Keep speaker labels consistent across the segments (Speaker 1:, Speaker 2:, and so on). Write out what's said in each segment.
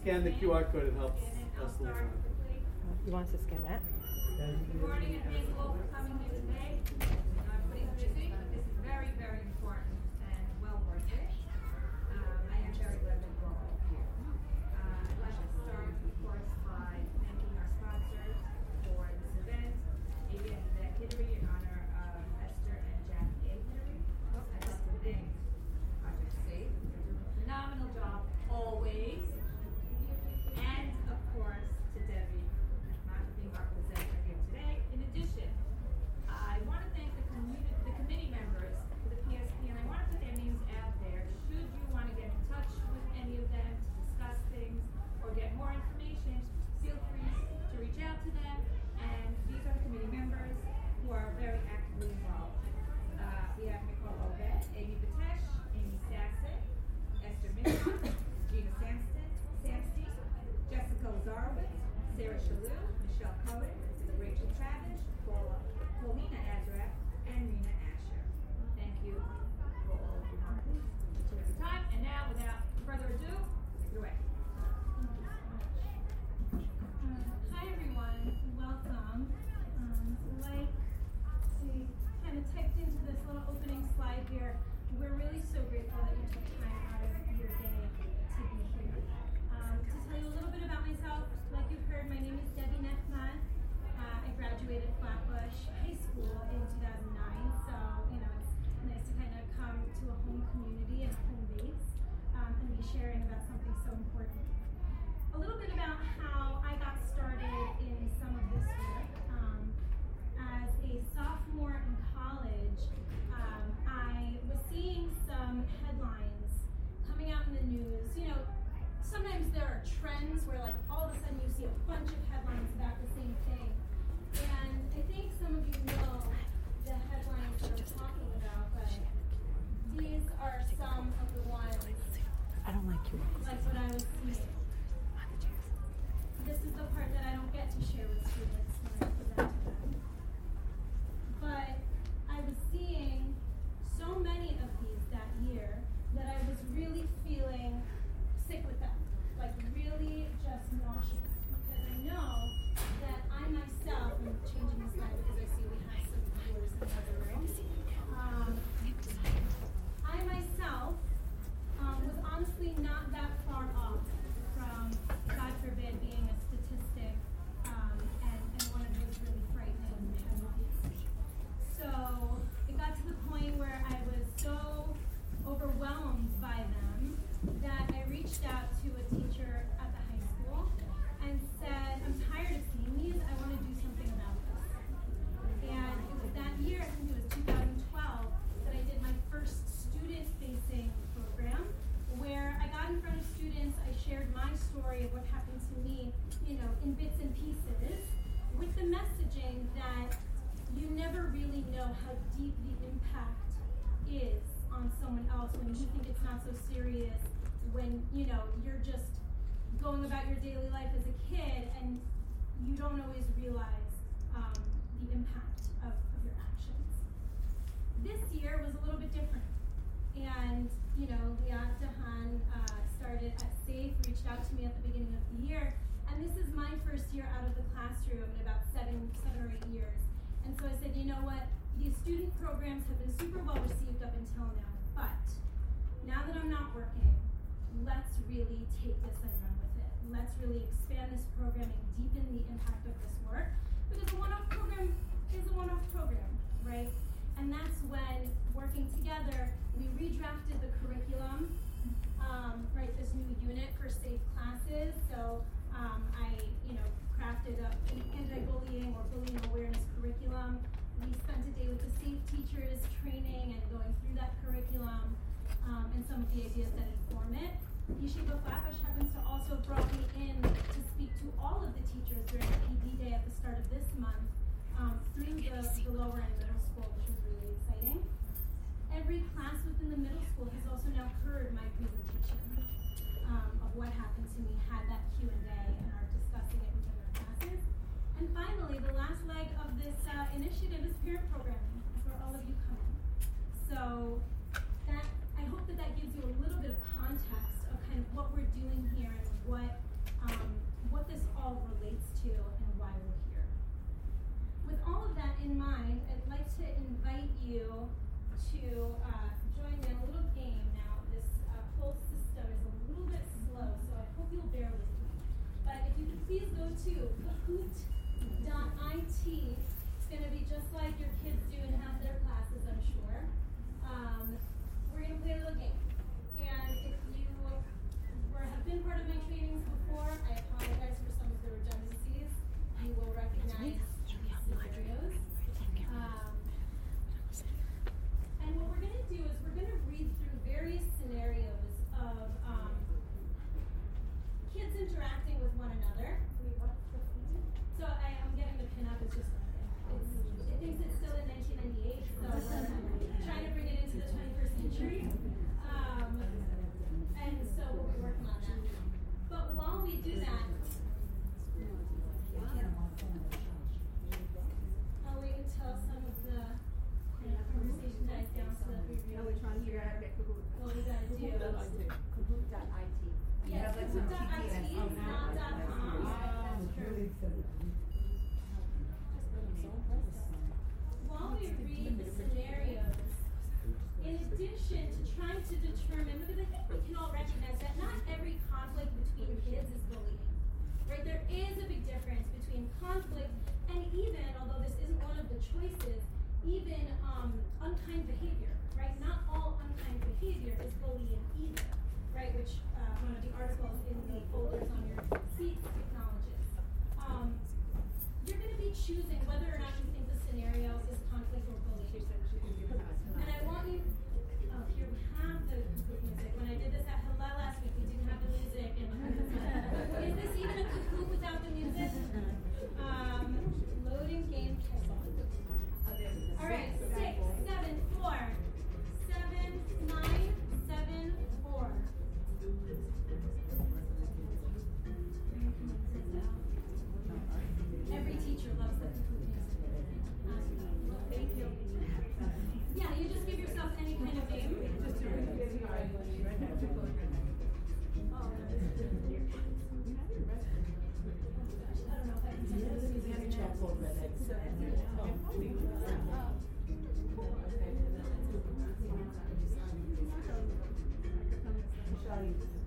Speaker 1: scan the QR code, it helps us a little.
Speaker 2: You want us to scan that?
Speaker 3: Good morning and thank you all for coming here today. Everybody's busy, but this is very, very important and well worth it. Um, I am very glad that we're all here. Uh, I'd like to start, of course, by thanking our sponsors for this event. ABS Vet Hidary in honor of Esther and Jackie A. Hidary. I'd like to thank Project Safe. They're doing a phenomenal job always. And of course, to Debbie, not being our presenter here today. In addition, I want to thank the community, the committee members for the PSP, and I want to put their names out there. Should you want to get in touch with any of them to discuss things or get more information, feel free to reach out to them. And these are the committee members who are very actively involved. Uh, we have Nicole Obed, Amy Batesh, Amy Sassett, Esther Mitchell, Gina Sampson, Samstein, Jessica Zarowitz, Sarah Shalou, Michelle Cohen, Rachel And Asher. Thank you for all of your work. Took time, and now, without further ado.
Speaker 4: Hi everyone, welcome. Um, like kind of into this little opening slide here, we're really so grateful that you took time out of your day to be here. Um, to tell you a little bit about myself, like you've heard, my name is Debbie Nehmad. Uh, I graduated Flatbush High School in 2009, so you know it's nice to kind of come to a home community and a home base um, and be sharing about something so important a little bit about how I got started in some of this work. Um, as a sophomore in college, um, I was seeing some headlines coming out in the news. You know, sometimes there are trends where, like, all of a sudden you see a bunch of headlines about the same thing.
Speaker 2: Like
Speaker 4: what I was seeing. This is the part that I don't get to share with students when I present to them. But I was seeing so many of these that year that I was really feeling sick with them. Like really just nauseous. Because I know that I myself, I'm changing the slide because I see we have some viewers in the other room. Um, I myself um, was honestly not that far off from, God forbid, being a statistic um, and, and one of those really frightening headlines. So it got to the point where I was so overwhelmed by them that I reached out to a teacher at the high school and said, I'm tired of seeing these, I want to do something about this. And it was that year, I think it was 2012, that I did my first student facing program where I got in front of students, I shared my story of what happened to me, you know, in bits and pieces, with the messaging that you never really know how deep the impact is on when you think it's not so serious, when, you know, you're just going about your daily life as a kid and you don't always realize um, the impact of, of your actions. This year was a little bit different. And, you know, Liat Dahan uh, started at SAFE, reached out to me at the beginning of the year. And this is my first year out of the classroom in about seven, seven or eight years. And so I said, you know what? These student programs have been super well received up until now. But now that I'm not working, let's really take this and run with it. Let's really expand this program and deepen the impact of this work. Because a one-off program is a one-off program, right? And that's when, working together, we redrafted the curriculum, um, right, this new unit for safe classes. So um, I, you know, crafted a, anti-bullying or bullying awareness curriculum. With the safe teachers training and going through that curriculum um, and some of the ideas that inform it. Yeshiva Flatbush happens to also brought me in to speak to all of the teachers during the PD day at the start of this month um, through the, the lower and middle school, which was really exciting. Every class within the middle school has also now heard my presentation um, of what happened to me, had that Q and are discussing it within their classes. And finally, the last leg of this uh, initiative is parent programming. That's where all of you come in. So that I hope that that gives you a little bit of context of kind of what we're doing here and what um, what this all relates to and why we're here. With all of that in mind, I'd like to invite you to uh, join in a little game now. This uh, whole system is a little bit slow, so I hope you'll bear with me. But if you could please go to Kahoot. It. It's going to be just like your kids do and have their classes, I'm sure. Um, we're going to play a little game. And if you were, have been part of my trainings before, I apologize for some of the redundancies. You will recognize scenarios. Um, and what we're going to do is we're going to read through various scenarios of um, kids interacting with one another. Hallelujah.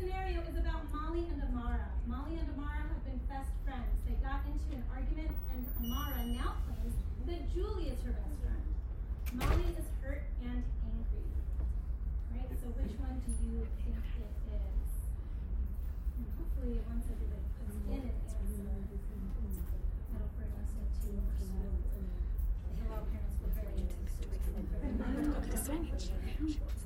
Speaker 4: scenario is about Molly and Amara. Molly and Amara have been best friends. They got into an argument, and Amara now claims that Julie is her best friend. Molly is hurt and angry. Right? So, which one do you think it is? And hopefully, once everybody puts in an answer, that'll bring us into our school. A lot of parents will very
Speaker 5: Look.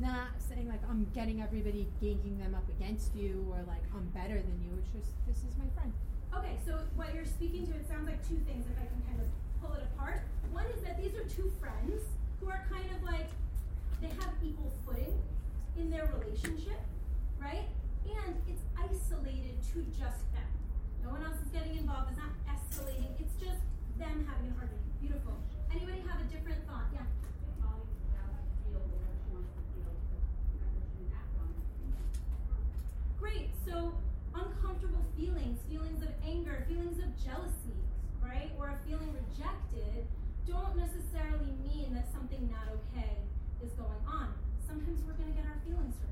Speaker 5: not saying like I'm getting everybody, ganking them up against you, or like I'm better than you. It's just this is my friend.
Speaker 4: Okay, so what you're speaking to, it sounds like two things. If I can kind of pull it apart, one is that these are two friends who are kind of like they have equal footing in their relationship, right? And it's isolated to just them. No one else is getting involved. It's not escalating. It's just them having an argument. Beautiful. Anybody have a different thought? Yeah. don't necessarily mean that something not okay is going on. Sometimes we're going to get our feelings hurt.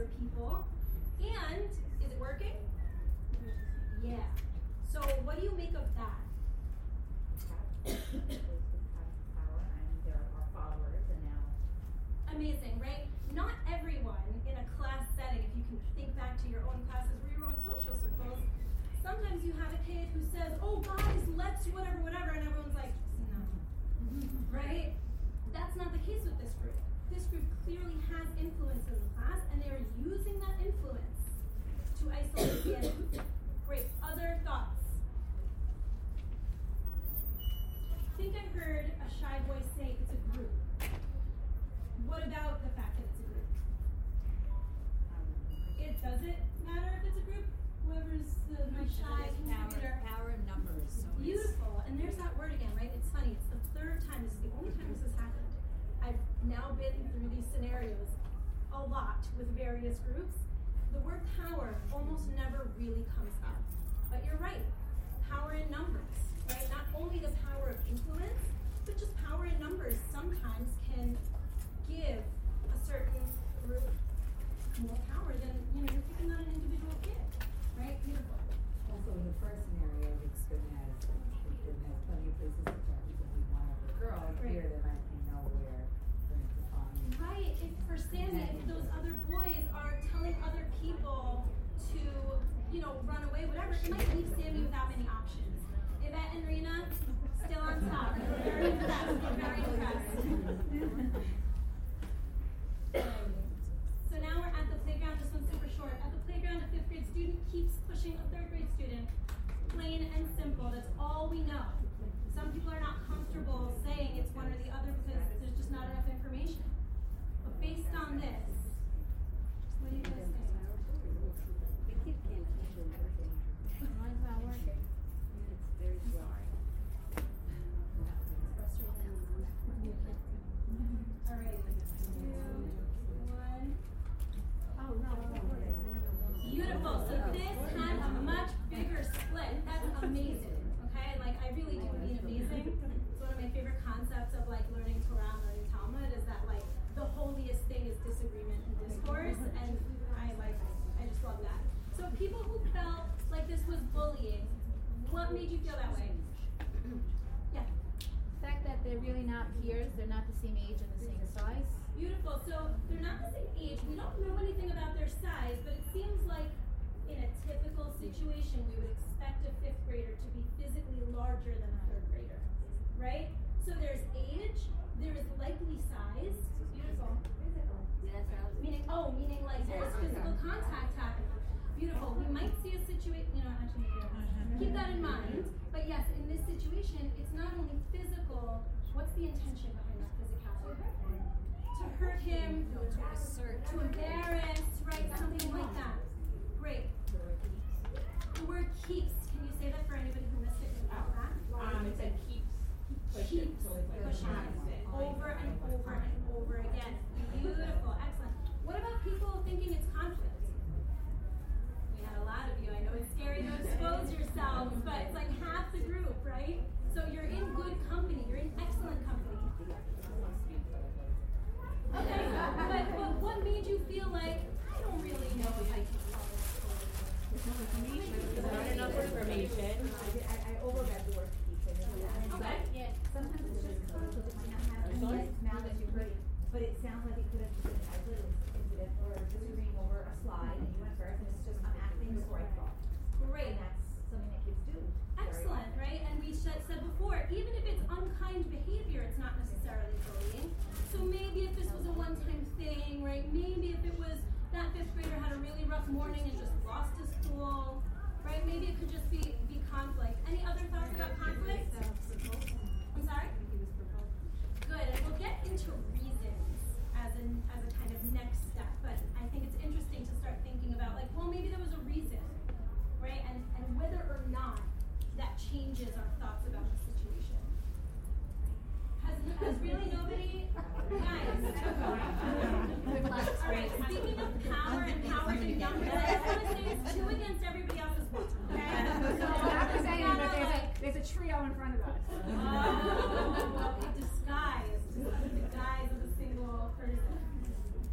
Speaker 4: other
Speaker 6: people. power
Speaker 4: almost never really comes up. But you're right, power in numbers.
Speaker 7: They're not the same age and the same size.
Speaker 4: Beautiful. So they're not the same age. We don't know anything about their size, but it seems like in a typical situation, we would expect a fifth grader to be physically larger than a third grader, right? So there's age, there's likely size. Beautiful. Meaning, oh, meaning like there's physical contact happening. Beautiful. We might see a situation, you know, actually, keep that in mind. But yes, in this situation, it's not only physical, What's the intention behind that physicality? To hurt him, to assert, to embarrass, right? Something like that. Great. The word keeps. Can you say that for anybody who missed it without that?
Speaker 6: Um, it said keeps,
Speaker 4: keeps
Speaker 6: so it's like
Speaker 4: pushing it over and over and over again. Beautiful, excellent. What about people thinking it's conflict? We had a lot of you. I know it's scary to expose yourselves, but it's like half the group, right? So you're in good company. You're in excellent company. Okay, but, but what made you feel like I don't really know if I can this?
Speaker 6: Not enough information.
Speaker 8: I, I, overread the word keep and it's not.
Speaker 4: Okay.
Speaker 7: Yeah.
Speaker 8: Sometimes it's just conflict, it might not have any,
Speaker 6: Sorry?
Speaker 8: now that you've heard it, but it sounds like it could have been an isolated incident or disagreeing over a slide and you went first and it's just, I'm acting before I thought.
Speaker 4: Great.
Speaker 8: And that's something that kids do.
Speaker 4: Excellent, right? And we said, said before, even if it's unkind behavior, it's not necessarily bullying. So maybe if this was a one-time thing, right? Maybe if it was that fifth grader had a really rough morning and just lost his cool, right? Maybe it could just be be conflict. Any other thoughts about conflict? I'm sorry. Good, and we'll get into reasons as an as a kind of next step. But I think it's interesting to start thinking about like, well, maybe there was a reason, right? And and whether or not that changes our thoughts. Has really nobody guys? All right. Speaking of power and power in numbers, I just want to say it's two against everybody else's one. Okay. So,
Speaker 9: saying, but there's a, there's a trio in front of us.
Speaker 4: Oh, disguised. The guise of a single person.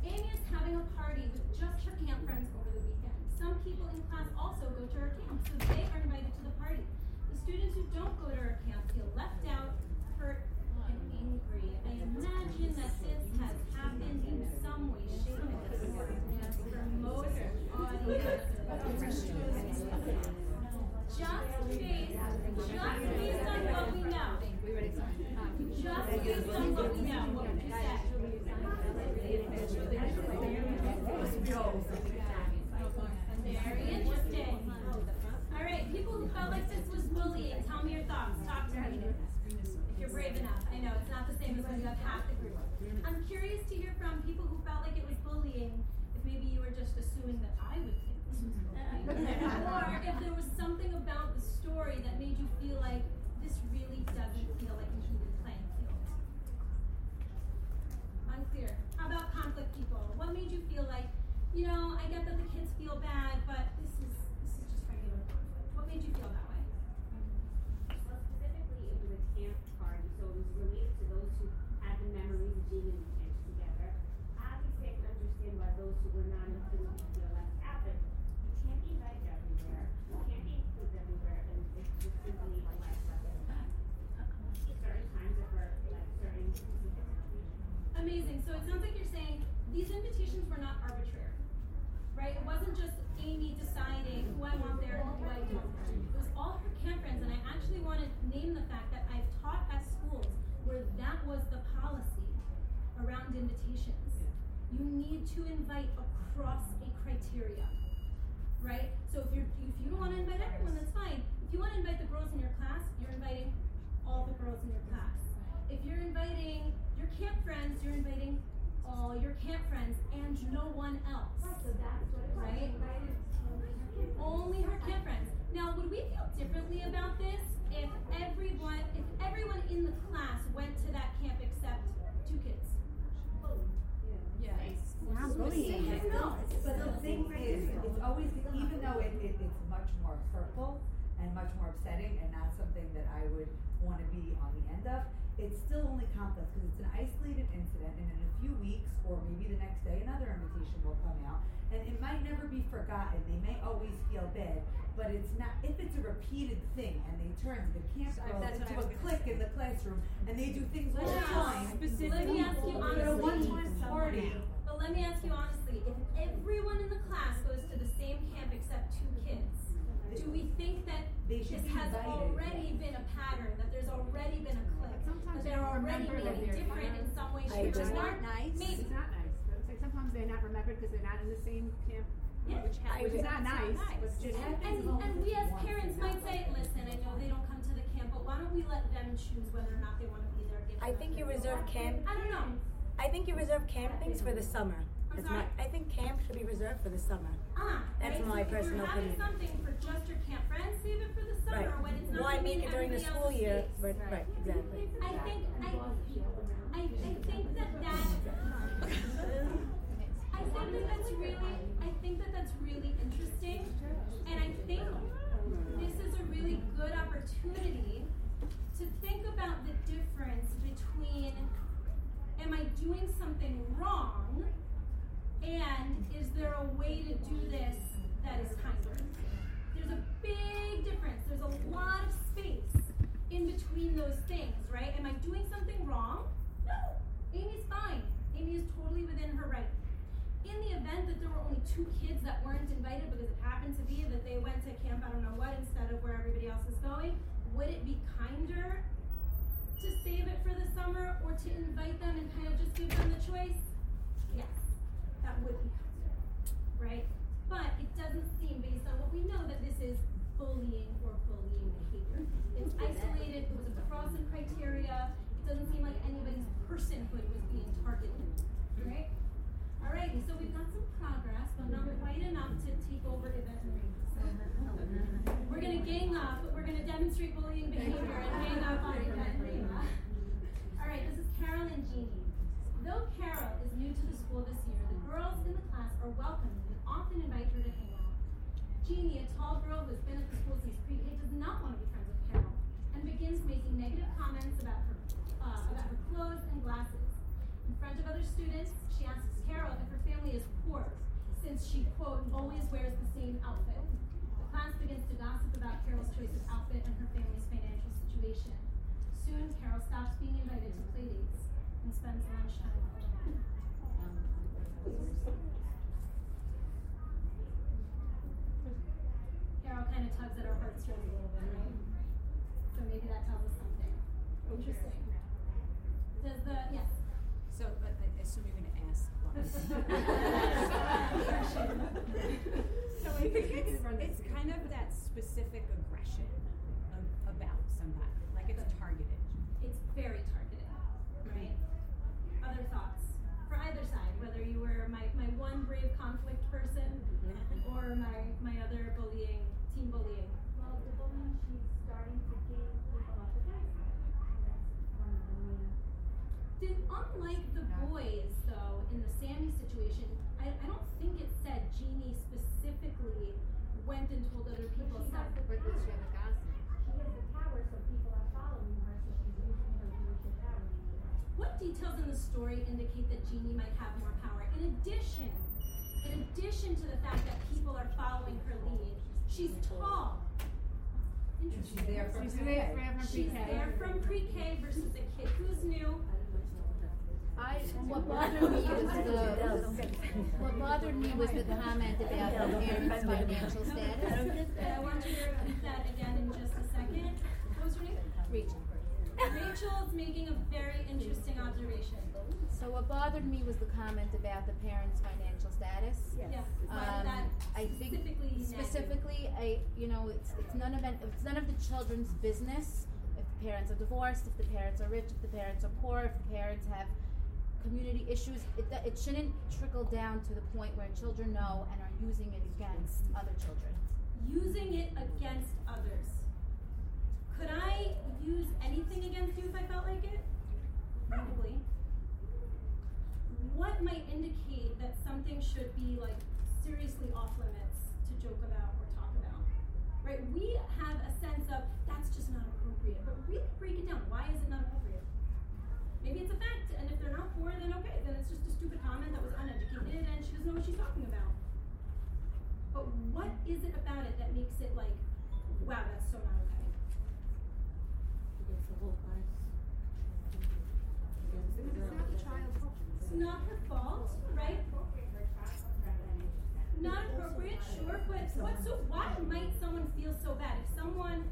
Speaker 4: Amy is having a party with just her camp friends over the weekend. Some people in class also go to her camp, so they are invited to the party. The students who don't go to her camp feel left out, hurt, and angry. I imagine that this has happened in some way, shape, or form for most audiences. Just based, just based on what we know. Just based on what we know, what would you say? Very interesting. All right, people who felt like this was bullying, tell me your thoughts. Talk to me. If you're brave enough. I know it's not the same as when you have half the group. I'm curious to hear from people who felt like it was bullying, if maybe you were just assuming that I would think this was bullying. or if there was something about the story that made you feel like this really doesn't feel like an even playing field. Unclear. How about conflict people? What made you feel like, you know, I get that the kids feel bad, but this is this is just regular conflict. What made you feel that way?
Speaker 10: Well, specifically, it was a camp party, so it was related to those who had the memories of being in the camp together. Obviously, I can understand why those who were not included would feel left out, but you can't be invited everywhere, you can't be included everywhere, and it's just simply a life lesson. Certain times of our, like, certain specific situations.
Speaker 4: Amazing. So it sounds like you're saying these invitations were not arbitrary, right? It wasn't just Amy deciding who I want there and who I don't. It was all her camp friends, and I actually want to name the fact that I've taught at schools where that was the policy around invitations. You need to invite across a criteria, right? So if you're if you don't want to invite everyone, that's fine. If you want to invite the girls in your class, you're inviting all the girls in your class. If you're inviting your camp friends, you're inviting all your camp friends and no one else.
Speaker 8: So that's what it was.
Speaker 4: Right? Only her camp friends. Now, would we feel differently about this if everyone, if everyone in the class went to that camp except two kids?
Speaker 9: Not bullying.
Speaker 4: No.
Speaker 11: But the thing is, it's always, even though it, it, it's much more hurtful and much more upsetting and not something that I would wanna be on the end of, it's still only complex, cause it's an isolated incident and in a few weeks, or maybe the next day, another invitation will come out. And it might never be forgotten, they may always feel bad, but it's not, if it's a repeated thing and they turn the camp
Speaker 2: So
Speaker 11: girls
Speaker 2: that's
Speaker 11: into a
Speaker 2: gonna
Speaker 11: clique in the classroom and they do things all the time.
Speaker 4: Let me ask you
Speaker 11: But a
Speaker 4: honestly.
Speaker 11: one-time party.
Speaker 4: But let me ask you honestly, if everyone in the class goes to the same camp except two do we
Speaker 9: think
Speaker 4: that this has already yeah. been a pattern, that there's already been a click, sometimes that they're already maybe different in some way, shape, or form?
Speaker 5: Nice.
Speaker 4: Maybe.
Speaker 9: It's not nice. It's like sometimes they're not remembered because they're not in the same camp.
Speaker 4: Yeah.
Speaker 9: Which, ha- which is not nice. nice. Just
Speaker 4: and, and we as parents might say, listen, I know they don't come to the camp, but why don't we let them choose whether or not they want to be there?
Speaker 12: I think you reserve camp.
Speaker 4: I don't know.
Speaker 12: I think you reserve camp things for the summer. My, I think camp should be reserved for the summer.
Speaker 4: Ah,
Speaker 12: That's
Speaker 4: right?
Speaker 12: my
Speaker 4: so
Speaker 12: personal
Speaker 4: if you're having
Speaker 12: opinion.
Speaker 4: something for just your camp friends, save it for the summer
Speaker 12: Right.
Speaker 4: when it's not
Speaker 12: Why make it during the school year?
Speaker 4: space.
Speaker 12: Right, right, exactly.
Speaker 4: I think I, I, I think that that I think that that's really I think that that's really interesting, and I think this is a really good opportunity to think about the difference between am I doing something wrong and is there a way to do this that is kinder? There's a big difference. There's a lot of space in between those things, right? Am I doing something wrong? No. Amy's fine. Amy is totally within her right. In the event that there were only two kids that weren't invited because it happened to be that they went to camp I don't know what instead of where everybody else is going, would it be kinder to save it for the summer or to invite them and kind of just give them the choice? That would be kinder, right? But it doesn't seem, based on what we know, that this is bullying or bullying behavior. It's isolated, it was across the criteria, it doesn't seem like anybody's personhood was being targeted, right? Alrighty, so we've got some progress, but not quite enough to take over event Rima. We're gonna gang up, we're gonna demonstrate bullying behavior and gang up on event Rima. Alright, this is Carol and Jeannie. Though Carol is new to the school this year, the girls in the class are welcoming and often invite her to hang out. Jeannie, a tall girl who has been at the school since pre-K, does not want to be friends with Carol and begins making negative comments about her uh, about her clothes and glasses. In front of other students, she asks Carol if her family is poor, since she quote always wears the same outfit. The class begins to gossip about Carol's choice of outfit and her family's financial situation. Soon, Carol stops being invited to play dates and spends lunchtime alone. Um, Carol kind of tugs at our heartstrings a little bit, right? So maybe that tells us something. Interesting. Does the, yes?
Speaker 13: So, but I assume you're gonna ask why. So I think it's, it's kind of that specific aggression of, about somebody, like it's targeted.
Speaker 4: It's very targeted? Other thoughts for either side, whether you were my, my one brave conflict person or my, my other bullying, team bullying.
Speaker 6: Well, the bullying, she's starting to gain people up. That's one of the main.
Speaker 4: Did unlike the boys though in the Sammy situation, I, I don't think it said Jeannie specifically went and told other people
Speaker 6: She has
Speaker 4: stuff.
Speaker 6: the power. She has the power, so people are following her, so she's using her leadership power.
Speaker 4: What details in the story indicate that Jeannie might have more power? In addition, in addition to the fact that people are following her lead, she's tall. Interesting.
Speaker 11: She's there from
Speaker 9: She's there from
Speaker 4: She's
Speaker 9: pre-K.
Speaker 4: there from pre-K versus a kid who's new.
Speaker 5: I, what bothered me was the, what bothered me was the comment about the parents' financial status.
Speaker 4: I want to repeat that again in just a second. What was your name?
Speaker 5: Rachel.
Speaker 4: Rachel's making a very interesting observation.
Speaker 5: So what bothered me was the comment about the parents' financial status.
Speaker 4: Yeah. Why
Speaker 5: Um,
Speaker 4: that
Speaker 5: I think
Speaker 4: specifically
Speaker 5: specifically, I, you know, it's, it's none of it, it's none of the children's business. If the parents are divorced, if the parents are rich, if the parents are poor, if the parents have community issues, it, it shouldn't trickle down to the point where children know and are using it against other children.
Speaker 4: using it against others. Could I use anything against you if I felt like it? Probably. What might indicate that something should be like seriously off limits to joke about or talk about? Right? We have a sense of that's just not appropriate, but really break it down. Why is it not appropriate? Maybe it's a fact, and if they're not poor, then okay, then it's just a stupid comment that was uneducated and she doesn't know what she's talking about. But what is it about it that makes it like, wow, that's so not okay?
Speaker 1: Against the whole class. Against the girl.
Speaker 4: It's not her fault, right? Not appropriate, sure, but what so why might someone feel so bad? If someone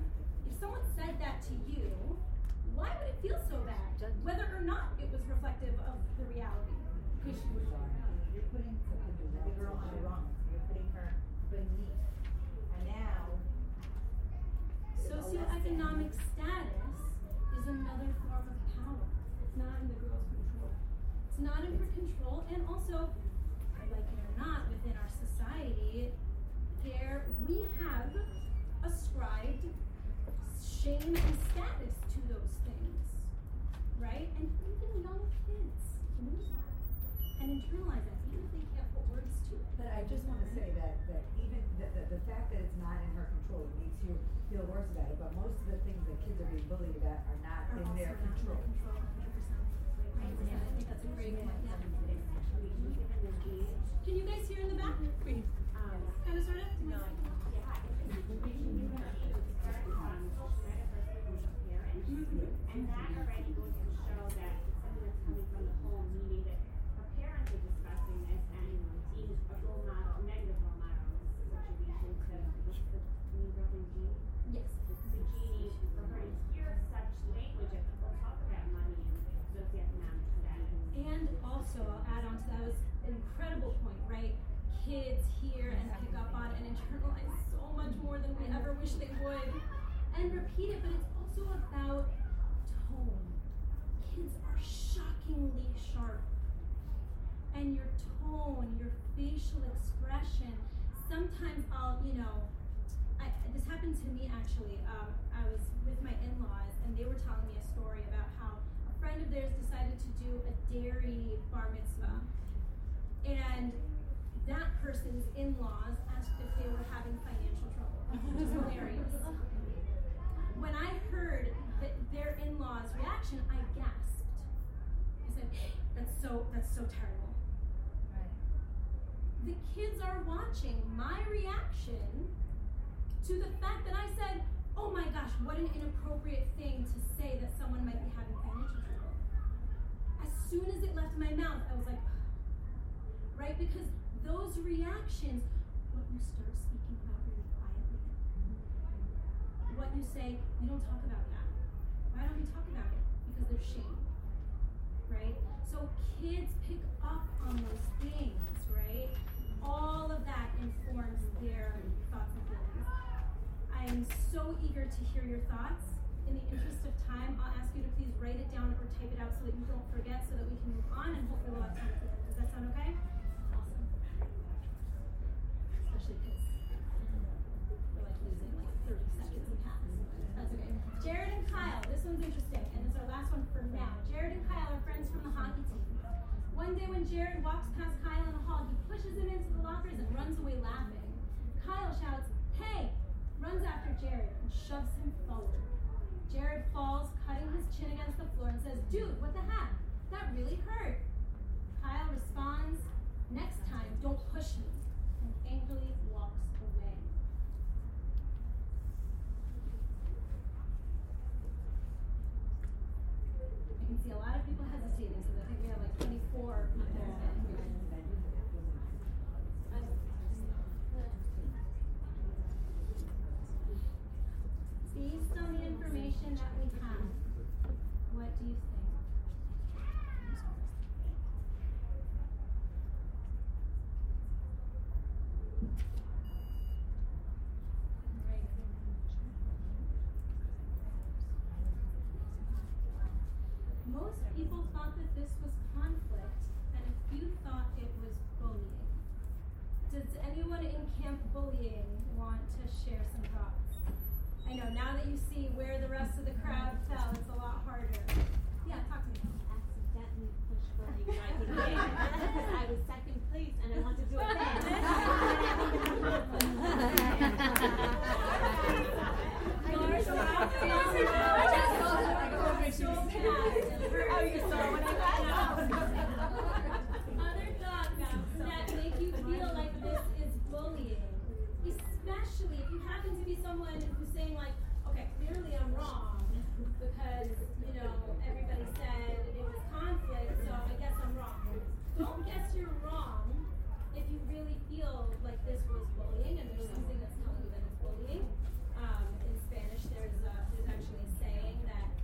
Speaker 4: if someone said that to you, why would it feel so bad? Whether or not it was reflective of the reality. Because she was
Speaker 11: You're putting the girl on the wrong, you're putting her beneath, and now.
Speaker 4: socioeconomic status is another form of power. It's not in the girl's control. It's not in her control, and also, like it or not, within our society, there we have ascribed shame and status to those things, right? And even young kids know that and internalize that, even if they can't put words to it.
Speaker 11: But I just wanna say that, that even, the, the, the fact that it's not in her control, it makes you feel worse about it, but most of the things that kids are being bullied about are not
Speaker 4: Are
Speaker 11: in their
Speaker 4: also not in
Speaker 11: control.
Speaker 4: their control, 100%. 100%. I think that's a great point. Yeah. Can you guys hear in the back? Kind of, sort of? No.
Speaker 10: And that already goes to show that it's something that's coming from the home, meaning that her parents are discussing this and, you know, Jean, a role model, a negative role model in this situation to, what's the, new girl named Jean?
Speaker 4: Yes.
Speaker 10: So Jeannie, for her to hear such language that people talk about money and socioeconomic status.
Speaker 4: And also, I'll add on to that was an incredible point, right? Kids hear and pick up on and internalize so much more than we ever wish they would, and repeat it. But it's also about tone. Kids are shockingly sharp, and your tone, your facial expression. Sometimes I'll, you know, I, this happened to me actually. Um, I was with my in-laws, and they were telling me a story about how a friend of theirs decided to do a dairy bar mitzvah, and that person's in-laws asked if they were having financial trouble, which is hilarious. When I heard that their in-laws' reaction, I gasped. I said, "That's so. That's so terrible." The kids are watching my reaction to the fact that I said, oh my gosh, what an inappropriate thing to say that someone might be having financial trouble. As soon as it left my mouth, I was like, right? Because those reactions, what you start speaking about really quietly, what you say, we don't talk about that. Why don't we talk about it? Because there's shame, right? So kids pick up on those things, right? All of that informs their thoughts and feelings. I am so eager to hear your thoughts. In the interest of time, I'll ask you to please write it down or type it out so that you don't forget, so that we can move on and hopefully we'll have time at the. Does that sound okay? Awesome. Especially because we're like losing like 30 seconds in half. That's okay. Jared and Kyle, this one's interesting, and it's our last one for now. Jared and Kyle are friends from the hockey team. One day when Jared walks past Kyle in the hall, he pushes him into the lockers and runs away laughing. Kyle shouts, Hey! runs after Jared and shoves him forward. Jared falls, cutting his chin against the floor, and says, Dude, what the heck? That really hurt. Kyle responds, Next time, don't push me, and angrily walks away. I can see a lot of people hesitating, so I think we have like 24 people in here. Based on the information that we have, what do you think? Most people thought that this was conflict, and a few thought it was bullying. Does anyone in camp bullying want to share some thoughts? I know now that you see where the rest of the crowd fell, it's a lot harder. Yeah, talk to me.
Speaker 14: accidentally pushed bullying right again because I was second place and I wanted to do it
Speaker 4: Other thoughts that make you feel like this is bullying, especially if you happen to be someone who's saying like, okay, clearly I'm wrong because you know everybody said it was conflict, so I guess I'm wrong. Don't guess you're wrong if you really feel like this was bullying and there's something that's telling you that it's bullying. Um, in Spanish, there's uh, there's actually a saying that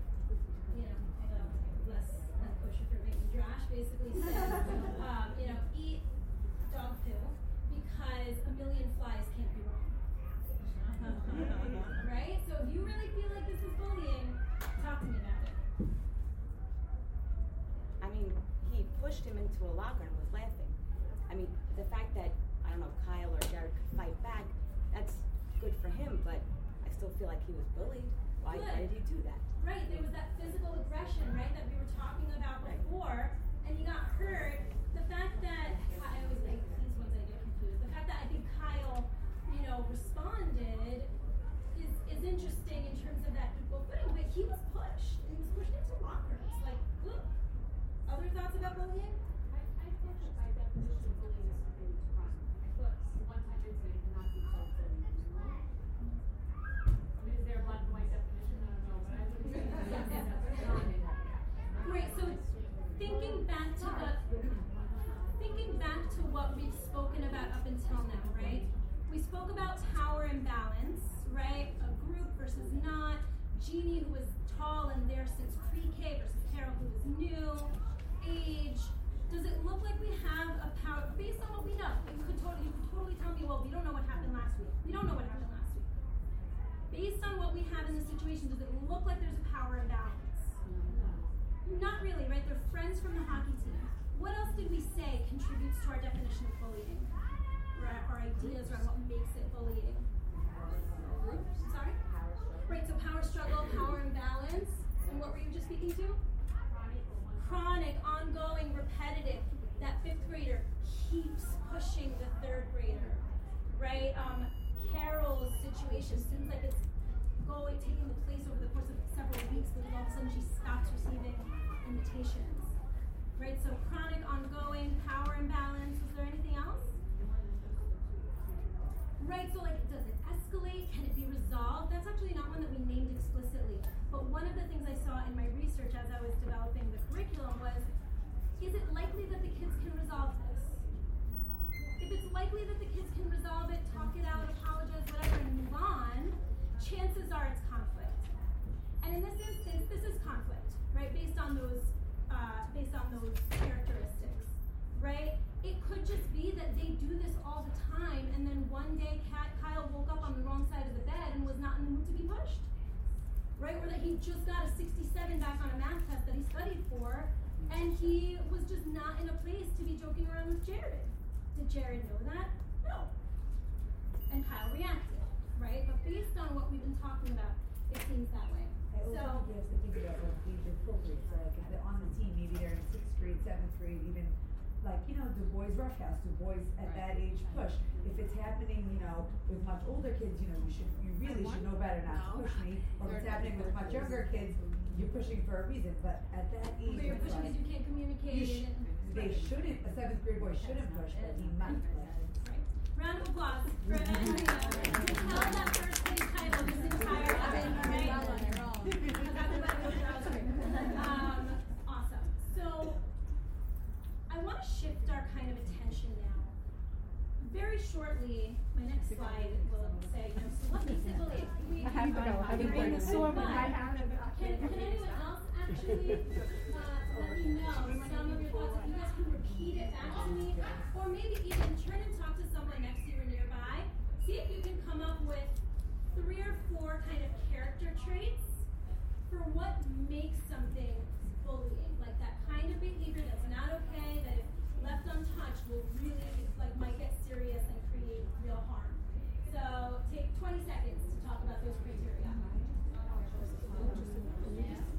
Speaker 12: locker and was laughing. I mean, the fact that I don't know Kyle or Jared could fight back, that's good for him. But I still feel like he was bullied. Why, why did he do that?
Speaker 4: Right, there was that physical aggression, right, that we were talking about before, and he got hurt. The fact that I always like these ones I get confused. The fact that I think Kyle, you know, responded is is interesting in terms of that equal footing, but he was pushed he was pushed into lockers. Like, ugh. other thoughts about bullying? Thank you. Situation, does it look like there's a power imbalance? Not really, right? They're friends from the hockey team. What else did we say contributes to our definition of bullying? Or our, our ideas around what makes it bullying? Sorry? Right, so power struggle, power imbalance. And what were you just speaking to? Chronic, ongoing, repetitive. That fifth grader keeps pushing the third grader. Right? Um, Carol's situation seems like it's going, taking the place over the course of several weeks, but all of a sudden she stops receiving invitations. Right? So chronic, ongoing, power imbalance. Is there anything else? Right, so like, does it escalate? Can it be resolved? That's actually not one that we named explicitly. But one of the things I saw in my research as I was developing the curriculum was is it likely that the kids can resolve this? If it's likely that the kids can resolve it, talk it out, apologize, whatever, and move on, chances are it's conflict. And in this instance, this is conflict, right? Based on those, uh, based on those characteristics, right? It could just be that they do this all the time, and then one day Kyle woke up on the wrong side of the bed and was not in the mood to be pushed, right? Or that he just got a 67 back on a math test that he studied for, and he was just not in a place to be joking around with Jared. Did Jared know that? No. And Kyle reacted, right? But based on what we've been talking about, it seems that way.
Speaker 11: I also
Speaker 4: So,
Speaker 11: think you have to think about like age appropriate, so like if they're on the team, maybe they're in sixth grade, seventh grade, even like, you know, do boys rush house, do boys at that age push? If it's happening, you know, with much older kids, you know, you should, you really should know better not to push me. Or if it's happening with much younger kids, you're pushing for a reason, but at that age.
Speaker 4: but you're
Speaker 11: it's
Speaker 4: pushing
Speaker 11: like-
Speaker 4: because you can't communicate.
Speaker 11: You sh- they shouldn't, a seventh grade boy shouldn't push, but he might.
Speaker 4: Round of applause for Evan Reno. Who held that first place title this entire event, right? That's about to go through. Um, awesome. So, I want to shift our kind of attention now. Very shortly, my next slide will say, you know, so what makes it? We-
Speaker 2: I have to go. I have to bring the sword.
Speaker 4: But
Speaker 2: I have to go.
Speaker 4: Can, anyone else actually, let me know some of your thoughts? If you guys can repeat it back to me, or maybe even turn and talk to someone next to you or nearby. See if you can come up with three or four kind of character traits for what makes something bullying. Like that kind of behavior that's not okay, that if left untouched will really, like, might get serious and create real harm. So take 20 seconds to talk about those criteria.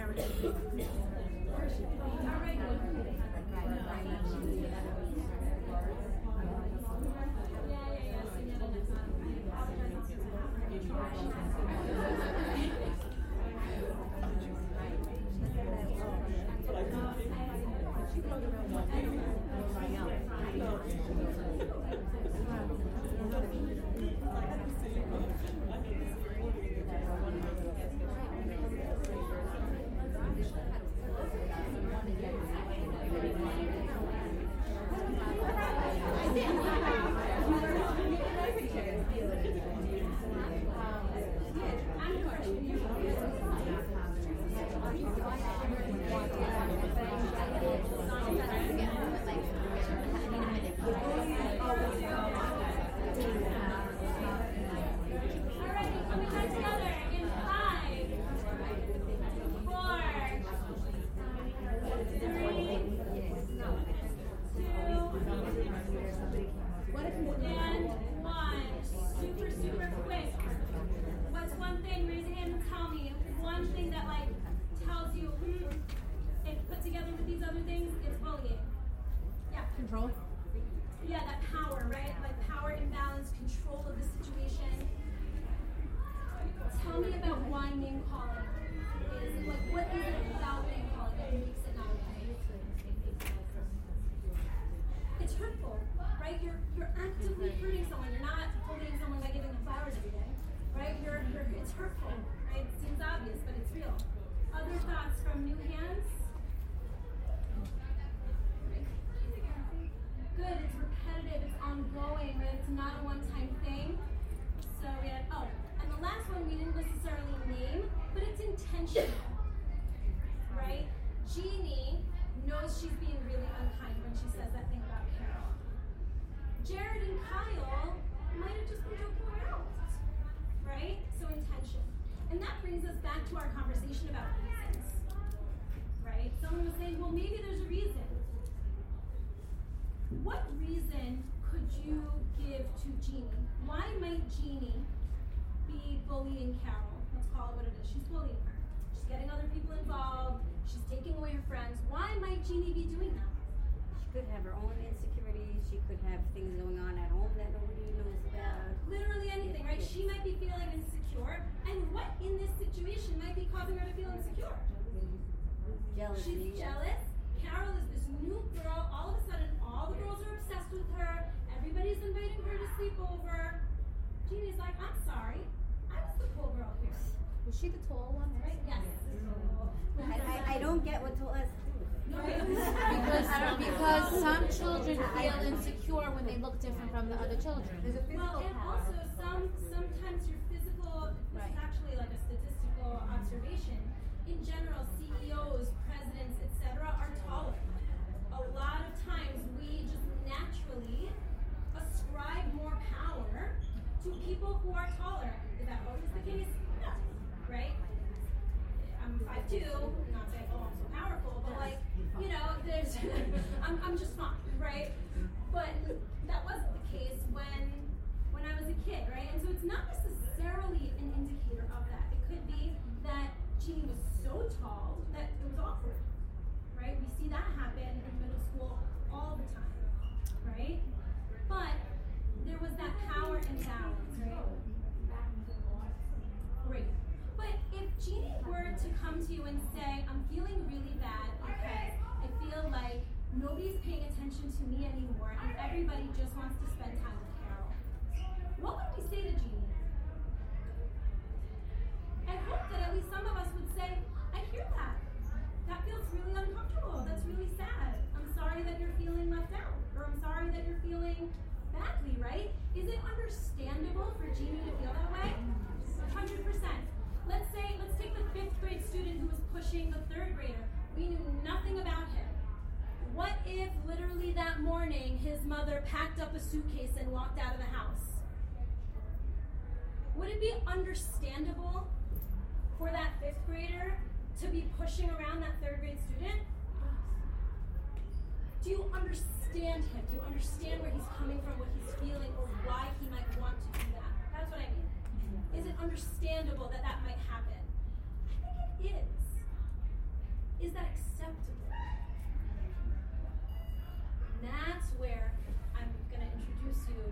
Speaker 4: character. Right? Jeannie knows she's being really unkind when she says that thing about Carol. Jared and Kyle might have just been joking around. Right? So intention. And that brings us back to our conversation about reasons. Right? Someone was saying, well, maybe there's a reason. What reason could you give to Jeannie? Why might Jeannie be bullying Carol? Let's call it what it is. She's bullying her. She's getting other people involved. She's taking away her friends. Why might Jeannie be doing that?
Speaker 12: She could have her own insecurities. She could have things going on at home that nobody knows about.
Speaker 4: Literally anything, right? She might be feeling insecure. And what in this situation might be causing her to feel insecure?
Speaker 12: Jealousy.
Speaker 4: She's jealous. Carol is this new girl. All of a sudden, all the girls are obsessed with her. Everybody's inviting her to sleep over. Jeannie's like, I'm sorry. I was the cool girl here.
Speaker 5: Was she the tall one?
Speaker 4: Right? Yes.
Speaker 12: I, I, I don't get what tall us do with it.
Speaker 5: because because some children feel insecure when they look different from the other children.
Speaker 4: Well, and also some sometimes your physical. This is actually like a statistical observation. In general, CEOs, presidents, etc., are taller. A lot of times, we just naturally ascribe more power to people who are taller. Is that always the case? No. Right? I'm not saying, oh, I'm so powerful, but like, you know, there's, I'm, I'm just fine, right? But that wasn't the case when, when I was a kid, right? And so it's not necessarily an indicator of that. It could be that Jeannie was so tall that it was awkward, right? We see that happen in middle school all the time, right? But there was that power imbalance, right? Great. But if Jeannie were to come to you and say, I'm feeling really bad because I feel like nobody's paying attention to me anymore and everybody just wants to spend time with Carol, what would we say to Jeannie? I hope that at least some of us would say, I hear that. That feels really uncomfortable. That's really sad. I'm sorry that you're feeling left out. Or I'm sorry that you're feeling badly, right? Is it understandable for Jeannie to feel that way? 100%. Let's say, let's take the fifth grade student who was pushing the third grader. We knew nothing about him. What if literally that morning his mother packed up a suitcase and walked out of the house? Would it be understandable for that fifth grader to be pushing around that third grade student? Do you understand him? Do you understand where he's coming from, what he's feeling, or why he might want to do that? That's what I mean. Is it understandable that that might happen? I think it is. Is that acceptable? That's where I'm going to introduce you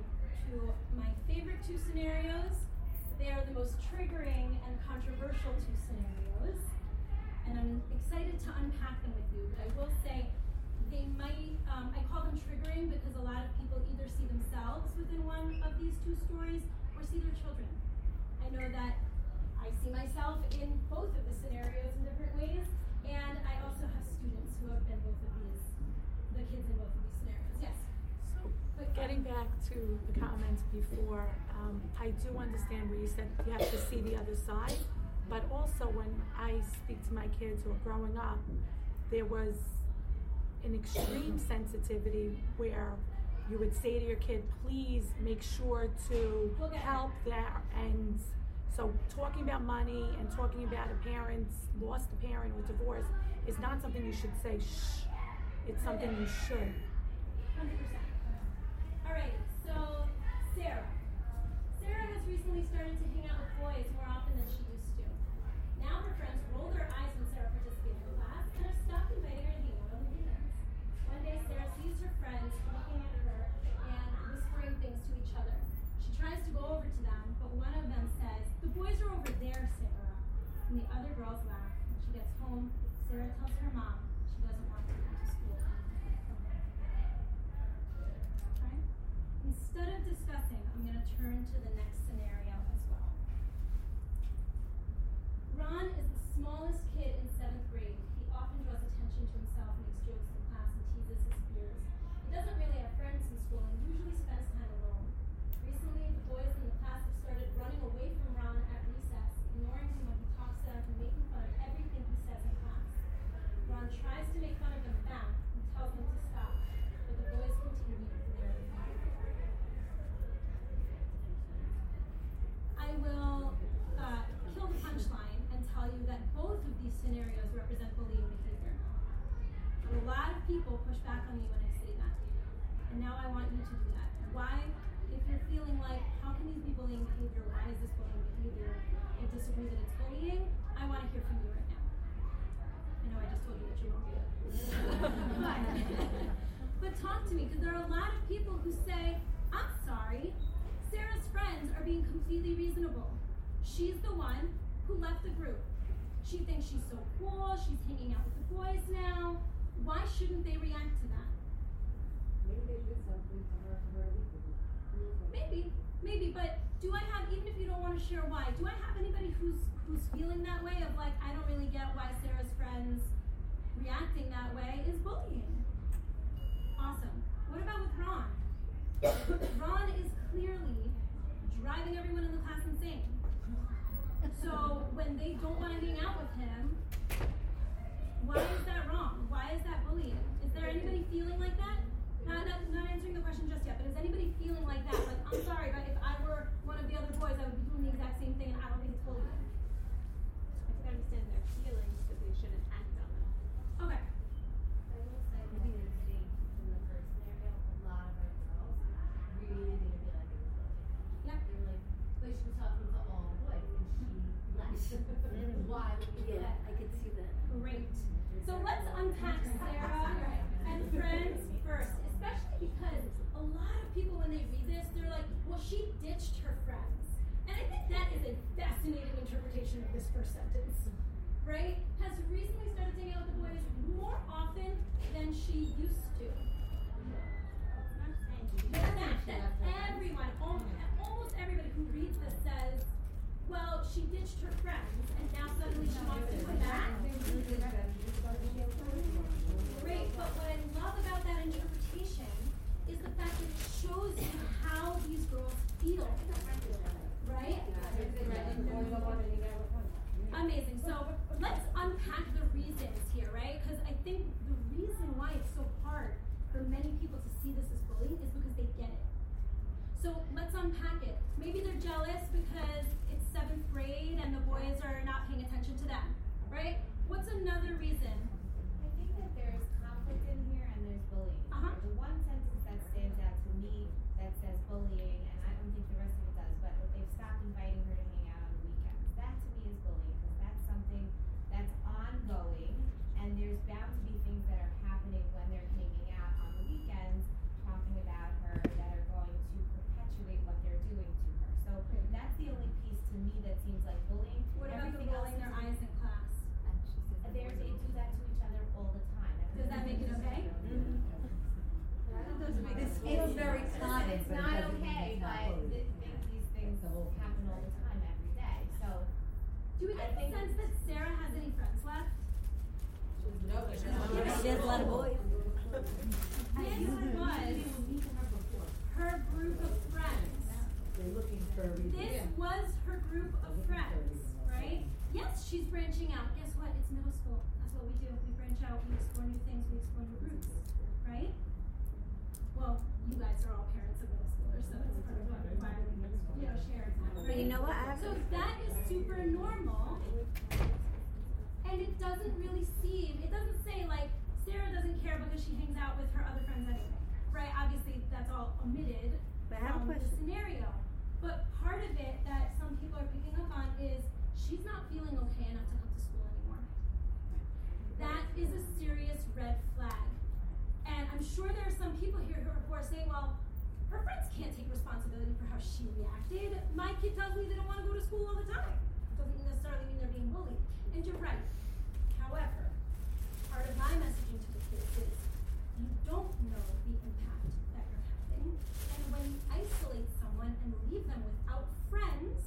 Speaker 4: to my favorite two scenarios. They are the most triggering and controversial two scenarios. And I'm excited to unpack them with you. But I will say they might, um, I call them triggering because a lot of people either see themselves within one of these two stories or see their children. I know that I see myself in both of the scenarios in different ways, and I also have students who have been both of these, the kids in both of these scenarios. Yes.
Speaker 15: So, getting back to the comments before, um, I do understand where you said you have to see the other side, but also when I speak to my kids who are growing up, there was an extreme sensitivity where you would say to your kid, please make sure to help there. And so, talking about money and talking about a parent's lost a parent or divorce is not something you should say, shh. It's something you should.
Speaker 4: 100%. All right, so Sarah. Sarah has recently started to hang out with boys more often than she used to. Now her friends roll their eyes when Sarah participates in class and have stopped inviting her to hang out on the weekends. One day, Sarah sees her friends push back on you when I say that. And now I want you to do that. Why, if you're feeling like, how can these be bullying behavior? Why is this bullying behavior? I disagree that it's bullying. I want to hear from you right now. I know I just told you that you won't do it. but, but talk to me, because there are a lot of people who say, I'm sorry, Sarah's friends are being completely reasonable. She's the one who left the group. She thinks she's so cool, she's hanging out with the boys now. Why shouldn't they react to that?
Speaker 11: Maybe.
Speaker 4: Maybe, maybe, but do I have even if you don't want to share why, do I have anybody who's who's feeling that way of like I don't really get why Sarah's friends reacting that way is bullying? Awesome. What about with Ron? Ron is clearly driving everyone in the class insane. So when they don't want to hang out with him, why is that wrong? Why is that bullying? Is there anybody feeling like that? Uh, not, not, not answering the question just yet, but is anybody feeling like that? Like, I'm sorry, but if I were one of the other boys, I would be doing the exact same thing, and I don't think it's bullying. This was her group of friends, right? Yes, she's branching out. Guess what? It's middle school. That's what we do. We branch out, we explore new things, we explore new groups, right? Well, you guys are all parents of middle schoolers, so it's part of what why you know, share.
Speaker 12: But you know what? I have
Speaker 4: So that is super normal. And it doesn't really seem, it doesn't say like Sarah doesn't care because she hangs out with her other friends anyway. Right? Obviously that's all omitted
Speaker 12: But I have a
Speaker 4: from the scenario. But part of it that some people are picking up on is she's not feeling okay enough to come to school anymore. That is a serious red flag. And I'm sure there are some people here who are, saying, well, her friends can't take responsibility for how she reacted. My kid tells me they don't want to go to school all the time. Doesn't necessarily mean they're being bullied. And you're right. However, part of my messaging to the kids is you don't know the impact that you're having. And when you isolate someone and leave them without friends,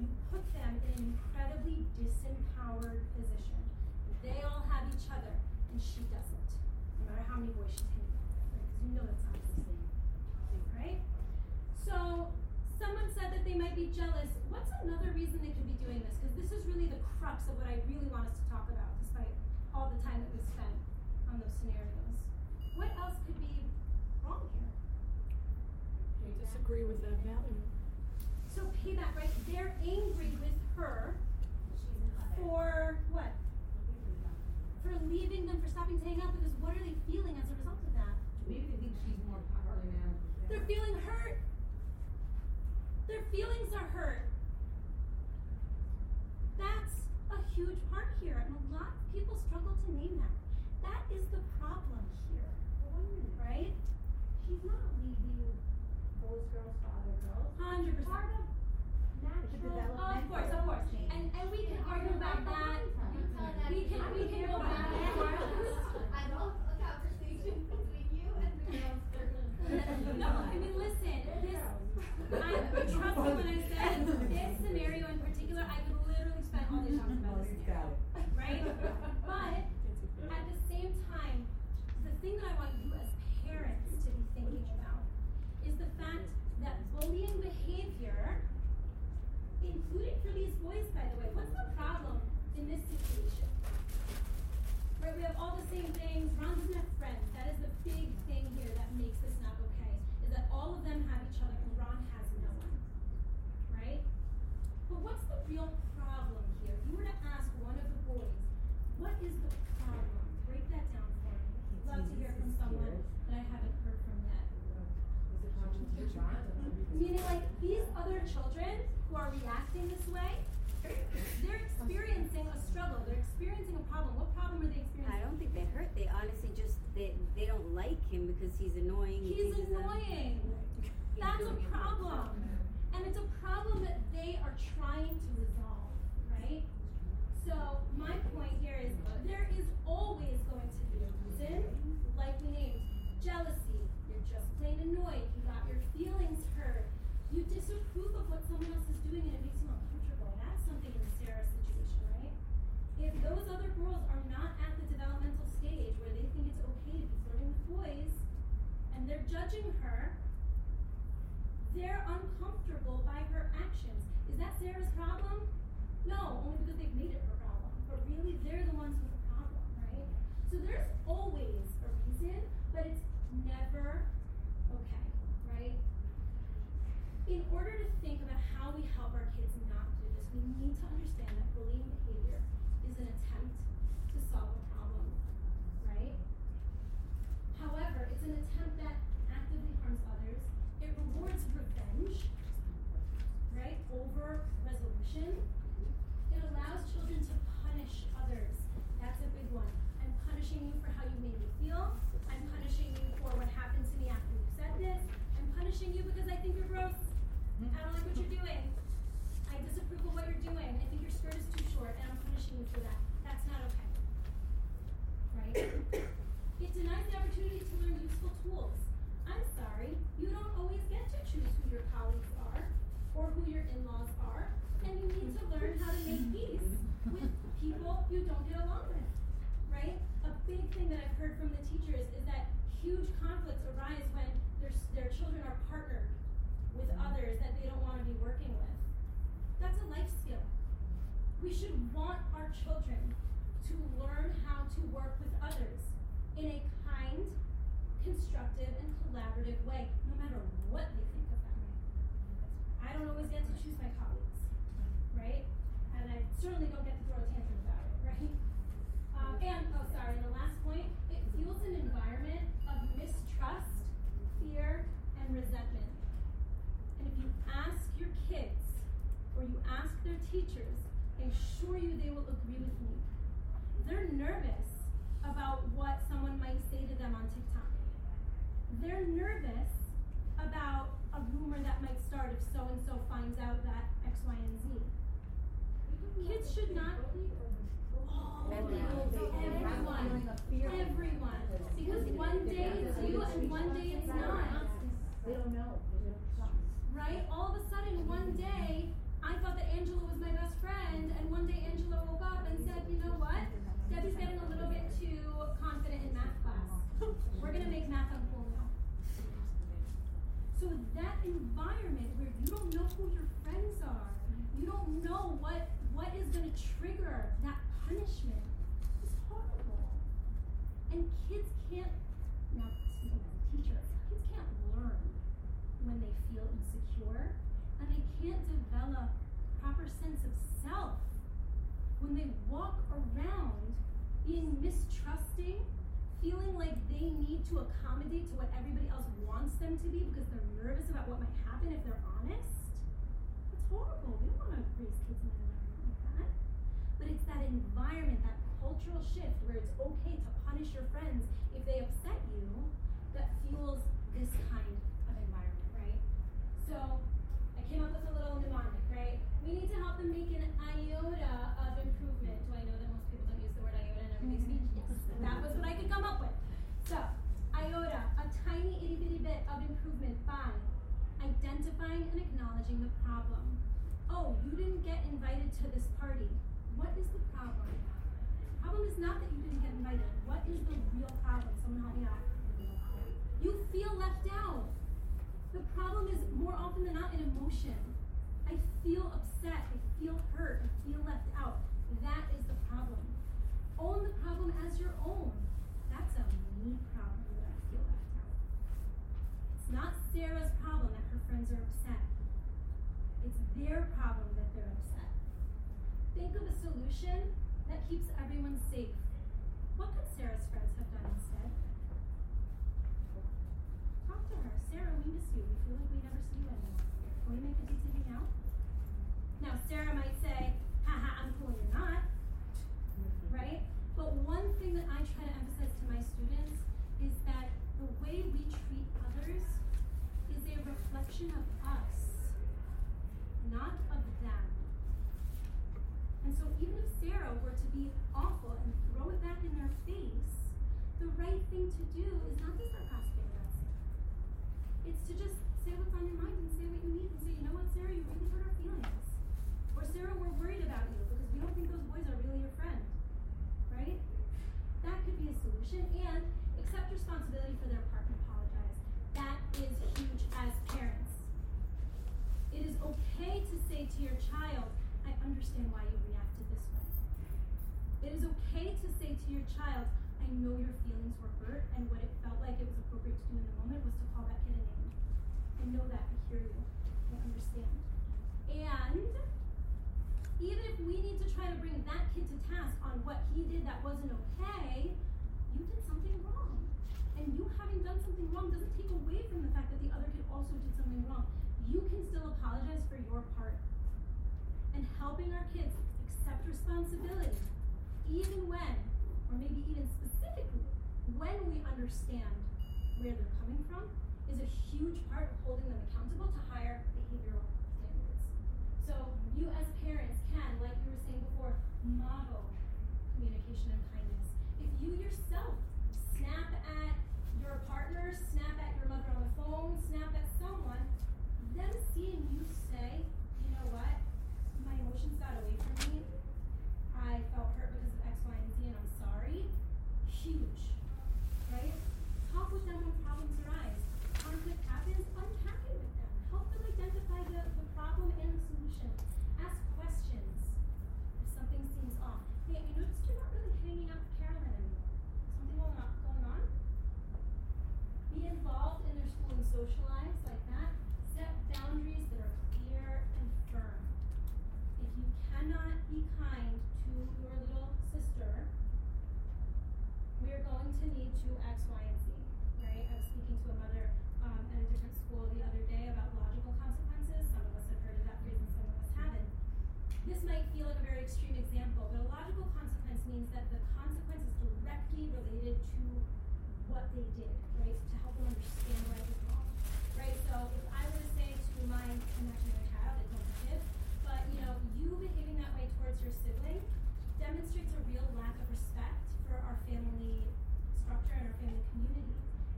Speaker 4: you put them in an incredibly disempowered position. They all have each other, and she doesn't. No matter how many boys she's hanging out with, right? 'Cause you know that's not the same right? So, someone said that they might be jealous. What's another reason they could be doing this? Because this is really the crux of what I really want us to talk about, despite all the time that we spent on those scenarios. What else could
Speaker 15: disagree with that value.
Speaker 4: So pay that, right? They're angry with her for what? For leaving them, for stopping to hang out, because what are they feeling as a result of that?
Speaker 8: Maybe they think she's more powerful now.
Speaker 4: They're feeling hurt. Their feelings are hurt. That's a huge part here, and a lot of people struggle to name that. That is the problem here, right?
Speaker 8: She's not girls, father, girls.
Speaker 4: Hundred percent.
Speaker 8: Of natural.
Speaker 4: Oh, of course, of course. And and we can argue about that. We can we can go back and forth.
Speaker 16: I know a conversation between you and the girls.
Speaker 4: No, I mean listen, this I trust me when I say this scenario in particular, I could literally spend all day talking about this scenario. Right? But at the same time, the thing that I want you as parents to be thinking about is the fact that bullying behavior, including for these boys, by the way, what's the problem in this situation? Right, we have all the same things. Ron doesn't have friends. That is the big thing here that makes this not okay. Is that all of them have each other and Ron has no one. Right? But what's the real problem here? If you were to ask one of the boys, what is the problem? Break that down for me. Love to hear from someone that I haven't heard from yet. Meaning, like, these other children who are reacting this way, they're experiencing a struggle. They're experiencing a problem. What problem are they experiencing?
Speaker 12: I don't think they hurt. They honestly just they they don't like him because he's annoying. He
Speaker 4: That's a problem. And it's a problem that they are trying to resolve, right? So my point here is there is always going to be a reason, like we named, jealousy. You're just plain annoyed. You got your feelings hurt. You disapprove of what someone else is doing and it makes you uncomfortable. That's something in Sarah's situation, right? If those other girls are not at the developmental stage where they think it's okay to be flirting with boys and they're judging her, they're uncomfortable by her actions. Is that Sarah's problem? No, only because they've made it her problem. But really, they're the ones with the problem, right? So there's always a reason, but it's never okay, right? In order to think about how we help our kids not do this, we need to understand that bullying behavior is an attempt to solve a problem, right? However, it's an attempt that actively harms others. It rewards revenge, right, over resolution. It allows children to punish others. That's a big one. I'm punishing you for how you made me feel. I'm punishing you for what happened to me after you said this. I'm punishing you because I think you're gross. I don't like what you're doing. I disapprove of what you're doing. I think your skirt is too short, and I'm punishing you for that. That's not okay. Right? Denies the opportunity to learn useful tools. I'm sorry, you don't always get to choose who your colleagues are or who your in laws are, and you need to learn how to make peace with people you don't get along with. Right? A big thing that I've heard from the teachers is that huge conflicts arise when their, their children are partnered with others that they don't want to be working with. That's a life skill. We should want our children to learn how to work with others in a kind, constructive, and collaborative way, no matter what they think of them. I don't always get to choose my colleagues, right? And I certainly don't get to throw a tantrum about it, right? Um, and, oh, sorry, the last point, it fuels an environment of mistrust, fear, and resentment. And if you ask your kids or you ask their teachers, I assure you they will agree with me. They're nervous about what someone might say to them on TikTok. They're nervous about a rumor that might start if so and so finds out that X, Y, and Z. Kids should not. Oh, everyone. Everyone. Because one day it's you and one day it's not.
Speaker 8: They don't know.
Speaker 4: Right? All of a sudden, one day, I thought that Angela was my best friend, and one day Angela woke up and said, you know what? Debbie's getting a little bit too confident in math class. We're gonna make math uncool now. So that environment where you don't know who your friends are, you don't know what what is gonna trigger that punishment is horrible. And kids can't now speaking as teacher, kids can't learn when they feel insecure and they can't develop proper sense of when they walk around being mistrusting, feeling like they need to accommodate to what everybody else wants them to be because they're nervous about what might happen if they're honest. It's horrible. We don't want to raise kids in an environment like that. But it's that environment, that cultural shift where it's okay to punish your friends if they upset you that fuels this kind of environment, right? So I came up with a little mnemonic, right? We need to help them make an iota of improvement. Do I know that most people don't use the word iota in everyday speech? Mm-hmm. Yes. That was what I could come up with. So, iota, a tiny itty bitty bit of improvement by identifying and acknowledging the problem. Oh, you didn't get invited to this party. What is the problem? The problem is not that you didn't get invited. What is the real problem? Someone help me out. You feel left out. The problem is more often than not an emotion. I feel upset. I feel hurt. I feel left out. That is the problem. Own the problem as your own. That's a me problem that I feel left out. It's not Sarah's problem that her friends are upset. It's their problem that they're upset. Think of a solution that keeps everyone safe. What could Sarah's friends have done instead? Talk to her. Sarah, we miss you. We feel like we never see you anymore. Can we make a date to hang out? Now, Sarah might say, haha, I'm cool, you're not. Right? But one thing that I try to emphasize to my students is that the way we treat others is a reflection of us, not of them. And so even if Sarah were to be awful and throw it back in their face, the right thing to do is not to sarcastically about Sarah. It's to just say what's on your mind and say what you need and say, you know what, Sarah, you really hurt our feelings. Or Sarah, we're worried about you because we don't think those boys are really your friend. Right? That could be a solution. And accept responsibility for their part and apologize. That is huge as parents. It is okay to your child, I understand why you reacted this way. It is okay to say to your child, I know your feelings were hurt, and what it felt like it was appropriate to do in the moment was to call that kid a name. I know that, I hear you, I understand. And even if we need to try to bring that kid to task on what he did that wasn't okay, you did something wrong. And you having done something wrong doesn't take away from the fact that the other kid also did something wrong. You can still apologize for your part. And helping our kids accept responsibility, even when, or maybe even specifically, when we understand where they're coming from, is a huge part of holding them accountable to higher behavioral standards. So you as parents can, like you were saying before, model communication and kindness. If you yourself snap at your partner, snap at your mother on the phone, snap at someone, them seeing you say, you know what, emotions got away from me. I felt hurt because of X, Y, and Z, and I'm sorry. Huge, right? Talk with them when problems arise. Conflict happens, unpack it with them. Help them identify the, the problem and the solution. Ask questions if something seems off. Hey, I noticed you're not really hanging out with Carolyn anymore. Something going on? Going on? Be involved in their school and social lives like that. Set boundaries that are clear and firm. If you cannot be kind to your little sister, we are going to need to X, Y, and Z, right? I was speaking to a mother um, at a different school the other day about logical consequences. Some of us have heard of that phrase and some of us haven't. This might feel like a very extreme example, but a logical consequence means that the consequence is directly related to what they did, right? To help them understand right was wrong, right? So if I were to say to my, I'm actually a child, I don't have kids, but you know, you behaving that way towards your sibling demonstrates a real lack of respect for our family structure and our family community.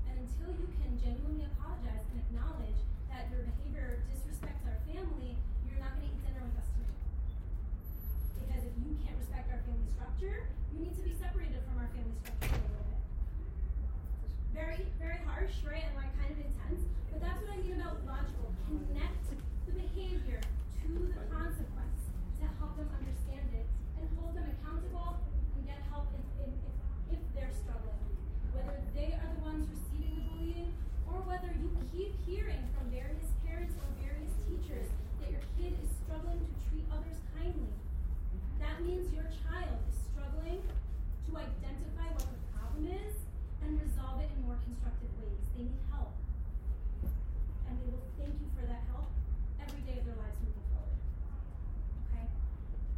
Speaker 4: And until you can genuinely apologize and acknowledge that your behavior disrespects our family, you're not going to eat dinner with us tonight. Because if you can't respect our family structure, you need to be separated from our family structure a little bit. Very, very harsh, right? And like kind of intense. But that's what I mean about logical. Connect the behavior to the consequence to help them understand it and hold them accountable and get help if, if, if, they're struggling. Whether they are the ones the bullying or whether you keep hearing from various parents or various teachers that your kid is struggling to treat others kindly. That means your child is struggling to identify what the problem is they need help. And they will thank you for that help every day of their lives moving forward. Okay?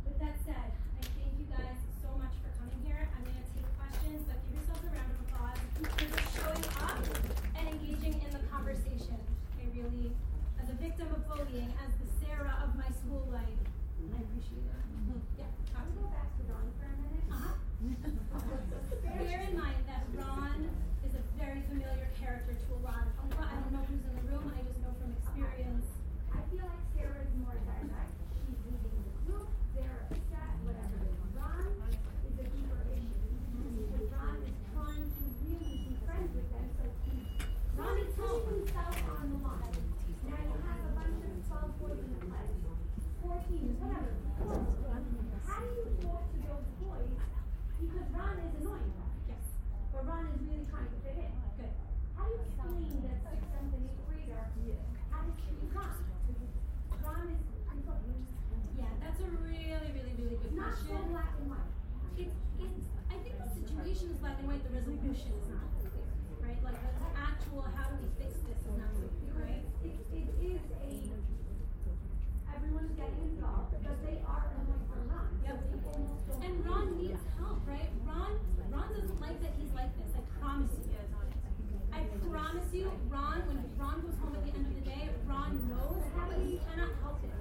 Speaker 4: With that said, I thank you guys so much for coming here. I'm gonna take questions, but give yourselves a round of applause for just showing up and engaging in the conversation. I really, as a victim of bullying, as the Sarah of my school life, I appreciate it. Yeah.
Speaker 10: Can we go back to Ron for a minute?
Speaker 4: Uh-huh. Bear in mind that Ron is a very familiar character to a lot of, I don't know who's in the room, I just know from experience.
Speaker 10: I feel like Sarah is more direct. She's leading the group, they're upset, whatever. Ron is a deeper issue. Because Ron is trying to really be friends with them, so he, Ron is putting himself on the line. Now you have a bunch of twelve boys in the class, fourteen, whatever. How do you talk to those boys? Because Ron is annoying them.
Speaker 4: Yes.
Speaker 10: But Ron is really trying to fit in.
Speaker 4: Good.
Speaker 10: How do you explain that sixth, seventh, and eighth grader? How do you explain Ron? Ron is conflicted.
Speaker 4: Yeah, that's a really, really, really good
Speaker 10: It's not
Speaker 4: question.
Speaker 10: so black and white.
Speaker 4: It's, it's, I think the situation is black and white, the resolution is not clear, right? Like the actual, how do we fix this is not clear, right?
Speaker 10: It, it is a, everyone's getting involved, but they are for Ron.
Speaker 4: Yep.
Speaker 10: they almost don't
Speaker 4: And Ron
Speaker 10: it.
Speaker 4: needs help, right? Ron, Ron doesn't like that he's like this, I promise you. I promise you, Ron, when Ron goes home at the end of the day, Ron knows that he cannot help it.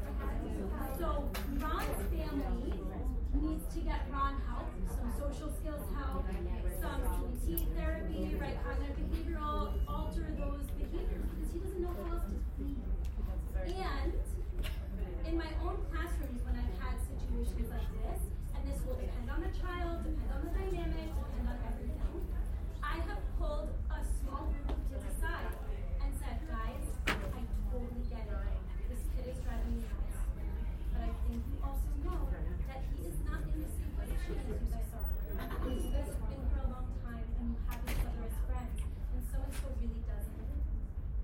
Speaker 4: So Ron's family needs to get Ron help, some social skills help, Um, CBT therapy, right, cognitive behavioral, alter those behaviors because he doesn't know how else to be. And in my own classrooms, when I've had situations like this, and this will depend on the child, depend on the dynamic, depend on everything, I have pulled a small group to the side and said, guys, I totally get it. This kid is driving me nuts. But I think you also know that he is not in the same position as you guys are. You guys have been here a long time and you have each other as friends, and so and so really doesn't.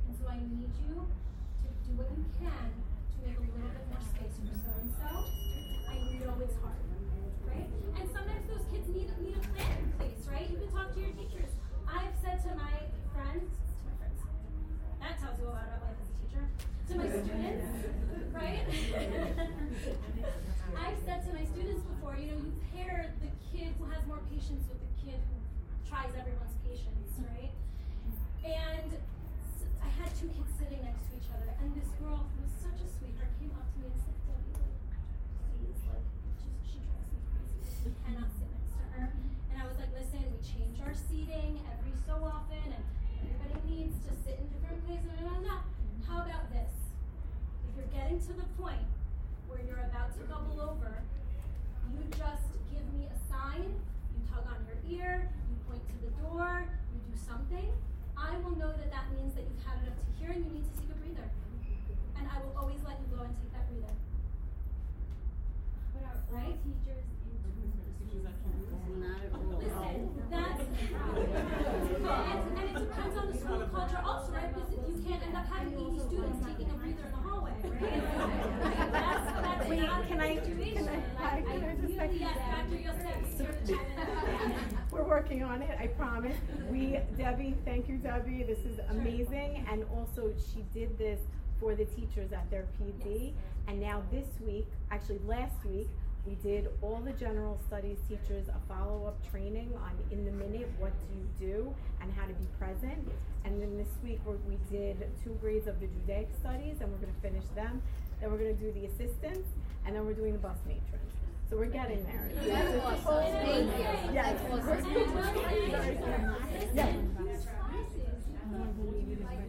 Speaker 4: And so I need you to do what you can to make a little bit more space for so and so. I know it's hard, right? And sometimes those kids need need a plan in place, right? You can talk to your teachers. I've said to my friends, to my friends, that tells you a lot about life as a teacher. To my students, right? I've said to my students before, you know, you pair the kid who has more patience with the kid who tries everyone's patience, right? And I had two kids sitting next to each other, and this girl who was such a sweetheart came up to me and said, Debbie, like, please, like, just, she drives me crazy. I cannot sit next to her. And I was like, listen, we change our seating every so often, and everybody needs to sit in different places. No, no, no. How about this? If you're getting to the point where you're about to double over, you just give me a sign, you tug on your ear, you point to the door, you do something. I will know that that means that you've had it up to here and you need to take a breather. And I will always let you go and take that breather.
Speaker 10: But are all
Speaker 4: Right?
Speaker 10: teachers in tune with the school
Speaker 12: Not at all.
Speaker 4: Listen, that's, and, and it depends on the school culture also, right? Because you can't end up having eighty students taking a breather in the hallway, right? That's, that's
Speaker 9: Wait,
Speaker 4: not
Speaker 9: can I-
Speaker 4: the situation.
Speaker 9: can I-
Speaker 4: Like,
Speaker 9: can I just
Speaker 4: really,
Speaker 9: second
Speaker 4: yes,
Speaker 9: that?
Speaker 4: Dr. Yosef, here to chime in.
Speaker 9: We're working on it, I promise. We, Debbie, thank you, Debbie. This is amazing. And also, she did this for the teachers at their PD. And now this week, actually last week, we did all the general studies teachers a follow-up training on in the minute, what do you do and how to be present. And then this week, we did two grades of the Judaic studies and we're gonna finish them. Then we're gonna do the assistants and then we're doing the bus matrons. So we're getting there. It's-
Speaker 5: That's
Speaker 9: it's a
Speaker 5: awesome.
Speaker 9: whole-
Speaker 5: Thank you.
Speaker 9: Yes.
Speaker 5: That's awesome.
Speaker 9: we're-
Speaker 4: And I will say,
Speaker 9: Yeah.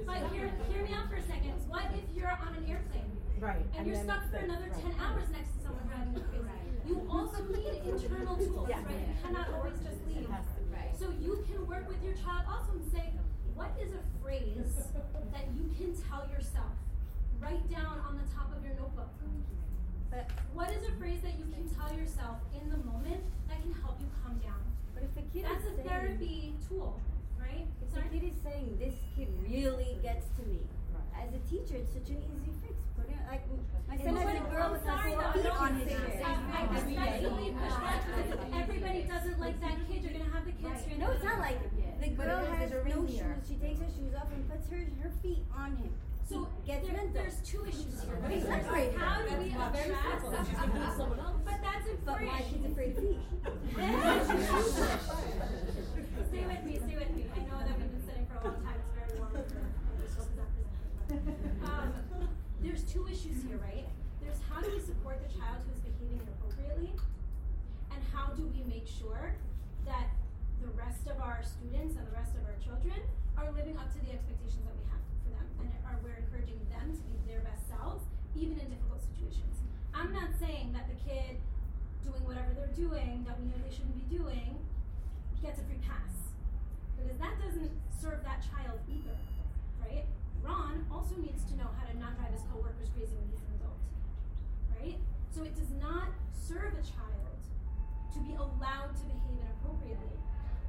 Speaker 4: But hear, hear me out for a second. What if you're on an airplane?
Speaker 9: Right.
Speaker 4: And you're stuck for another
Speaker 9: right.
Speaker 4: ten hours next to someone driving you crazy. You also need internal tools,
Speaker 9: Yeah.
Speaker 4: right? You cannot always just leave.
Speaker 9: It has to be.
Speaker 4: So you can work with your child also and say, what is a phrase that you can tell yourself? Write down on the top of your notebook.
Speaker 12: But,
Speaker 4: What is a phrase that you can tell yourself in the moment that can help you calm down?
Speaker 12: but if the kid
Speaker 4: That's
Speaker 12: is
Speaker 4: a
Speaker 12: saying,
Speaker 4: therapy tool, right?
Speaker 12: if the kid is saying this kid really gets to me, as a teacher, it's such an easy fix. Put it like my son has a girl
Speaker 4: I'm
Speaker 12: with
Speaker 4: sorry,
Speaker 12: a
Speaker 4: though,
Speaker 12: feet
Speaker 4: don't
Speaker 12: on
Speaker 4: you
Speaker 12: his
Speaker 4: say
Speaker 12: chair.
Speaker 4: I, I respectfully push back because everybody doesn't like that kid, you're gonna have the kids stranded.
Speaker 12: No, it's not like the girl has
Speaker 11: has a
Speaker 12: no
Speaker 11: ring here.
Speaker 12: shoes
Speaker 17: she takes her shoes off and puts her her feet on him.
Speaker 4: So
Speaker 17: He
Speaker 4: there, there's two issues here. Right? There's. How do we
Speaker 17: That's very
Speaker 4: address?
Speaker 17: simple. She's gonna do someone else.
Speaker 4: But that's important.
Speaker 17: But why she's afraid of feet?
Speaker 4: stay with me, stay with me. I know that we've been sitting for a long time. It's very warm. Um, there's two issues here, right? There's how do we support the child who's behaving inappropriately, and how do we make sure that the rest of our students and the rest of our children are living up to the expectations that we have for them, and are we're encouraging them to be their best selves, even in difficult situations. I'm not saying that the kid doing whatever they're doing that we know they shouldn't be doing gets a free pass, because that doesn't serve that child either, right? Ron also needs to know how to not drive his coworkers crazy when he's an adult, right? So it does not serve a child to be allowed to behave inappropriately,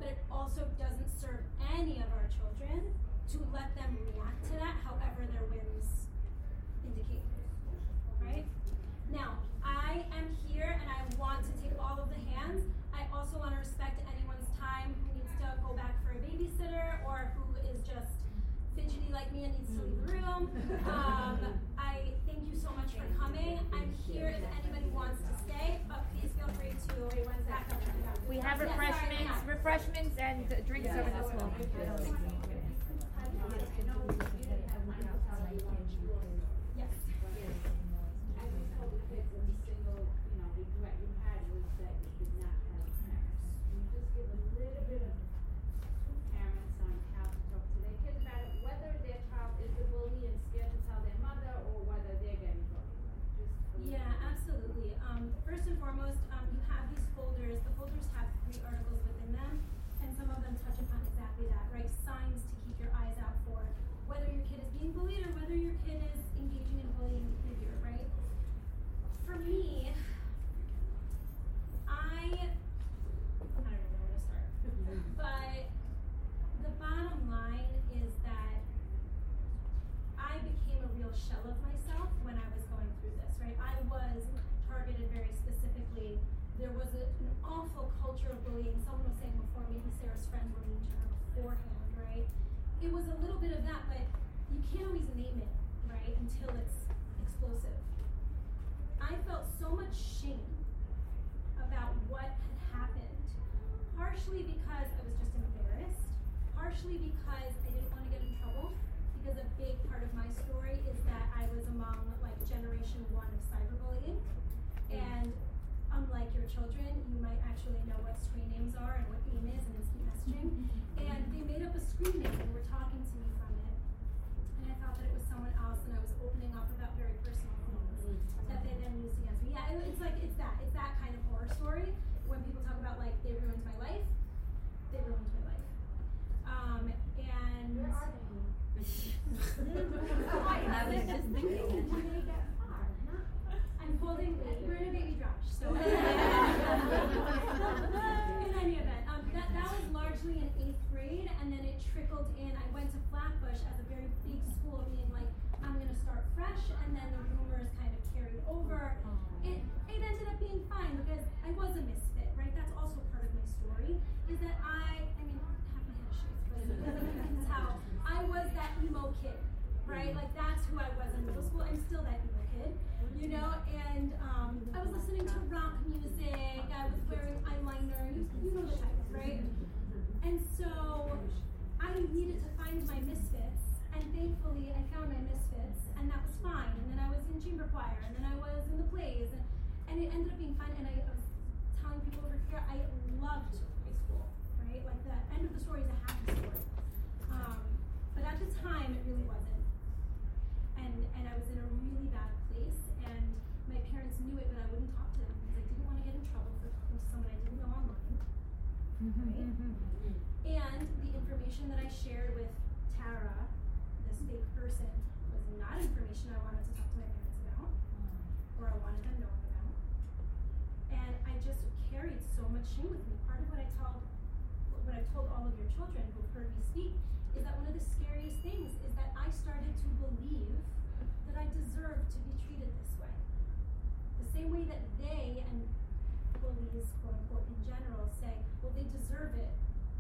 Speaker 4: but it also doesn't serve any of our children to let them react to that however their whims indicate, right? Now, I am here and I want to take all of the hands. I also want to respect anyone's time who needs to go back for a babysitter or who is just fidgety like me and needs to leave the room. Um, I thank you so much for coming. I'm here if anybody wants to stay, but please feel free to.
Speaker 7: We have refreshments, refreshments and drinks over this wall.
Speaker 4: Yes. Right? Like the end of the story is a happy story. Um, but at the time, it really wasn't. And and I was in a really bad place, and my parents knew it, but I wouldn't talk to them because I didn't want to get in trouble for talking to someone I didn't know online. Right? And the information that I shared with Tara, this fake person, was not information I wanted to talk to my parents about, or I wanted them knowing about. And I just carried so much shame with me. Part of what I told, what I told all of your children who've heard me speak, is that one of the scariest things is that I started to believe that I deserved to be treated this way. The same way that they and bullies, quote unquote, in general say, well, they deserve it.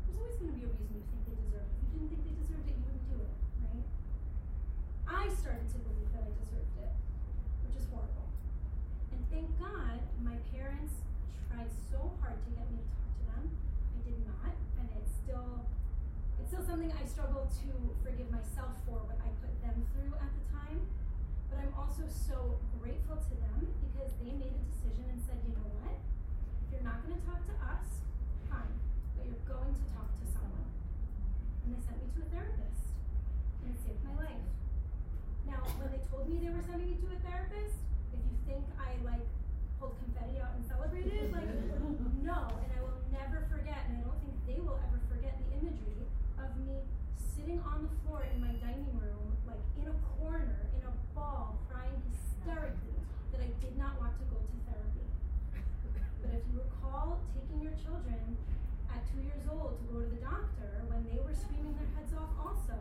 Speaker 4: There's always going to be a reason you think they deserve it. If you didn't think they deserved it, you wouldn't do it, right? I started to believe that I deserved it, which is horrible. And thank God my parents tried so hard to get me to talk to them. I did not, and it's still it's still something I struggle to forgive myself for what I put them through at the time. But I'm also so grateful to them because they made a decision and said, you know what? If you're not going to talk to us, fine, but you're going to talk to someone. And they sent me to a therapist, and it saved my life. Now, when they told me they were sending me to a therapist, if you think I like pulled confetti out and celebrated, like no, and I will never forget, and I don't think they will ever forget the imagery of me sitting on the floor in my dining room, like in a corner, in a ball, crying hysterically that I did not want to go to therapy. But if you recall taking your children at two years old to go to the doctor when they were screaming their heads off also,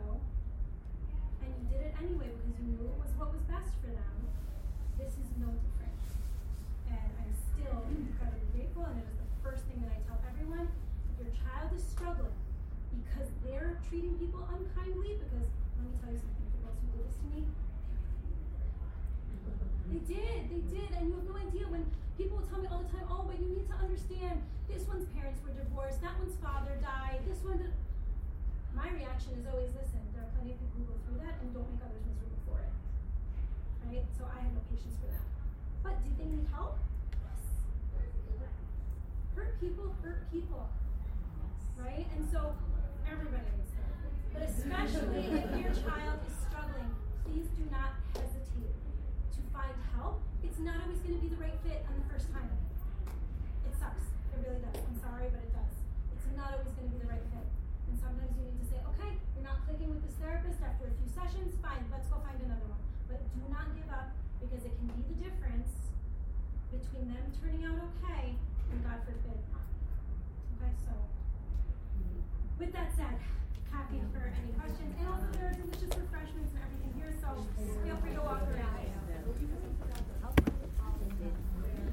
Speaker 4: and you did it anyway because you knew it was what was best for them, this is no different. And I'm still incredibly grateful, and it is the first thing that I tell everyone. If your child is struggling because they're treating people unkindly, because let me tell you something, the girls who did this to me, they did, they did, and you have no idea when people tell me all the time, oh, but you need to understand, this one's parents were divorced, that one's father died, this one did. My reaction is always, listen, there are plenty of people who go through that and don't make others miserable for it. Right? So I have no patience for that. But did they need help? Yes. Hurt people hurt people. Right? And so everybody. But especially if your child is struggling, please do not hesitate to find help. It's not always going to be the right fit on the first time. It sucks. It really does. I'm sorry, but it does. It's not always going to be the right fit. And sometimes you need to say, okay, you're not clicking with this therapist after a few sessions, fine, let's go find another one. But do not give up because it can be the difference between them turning out okay and God forbid not. Okay, so with that said, happy for any questions. And also there are delicious refreshments and everything here, so feel free to walk around.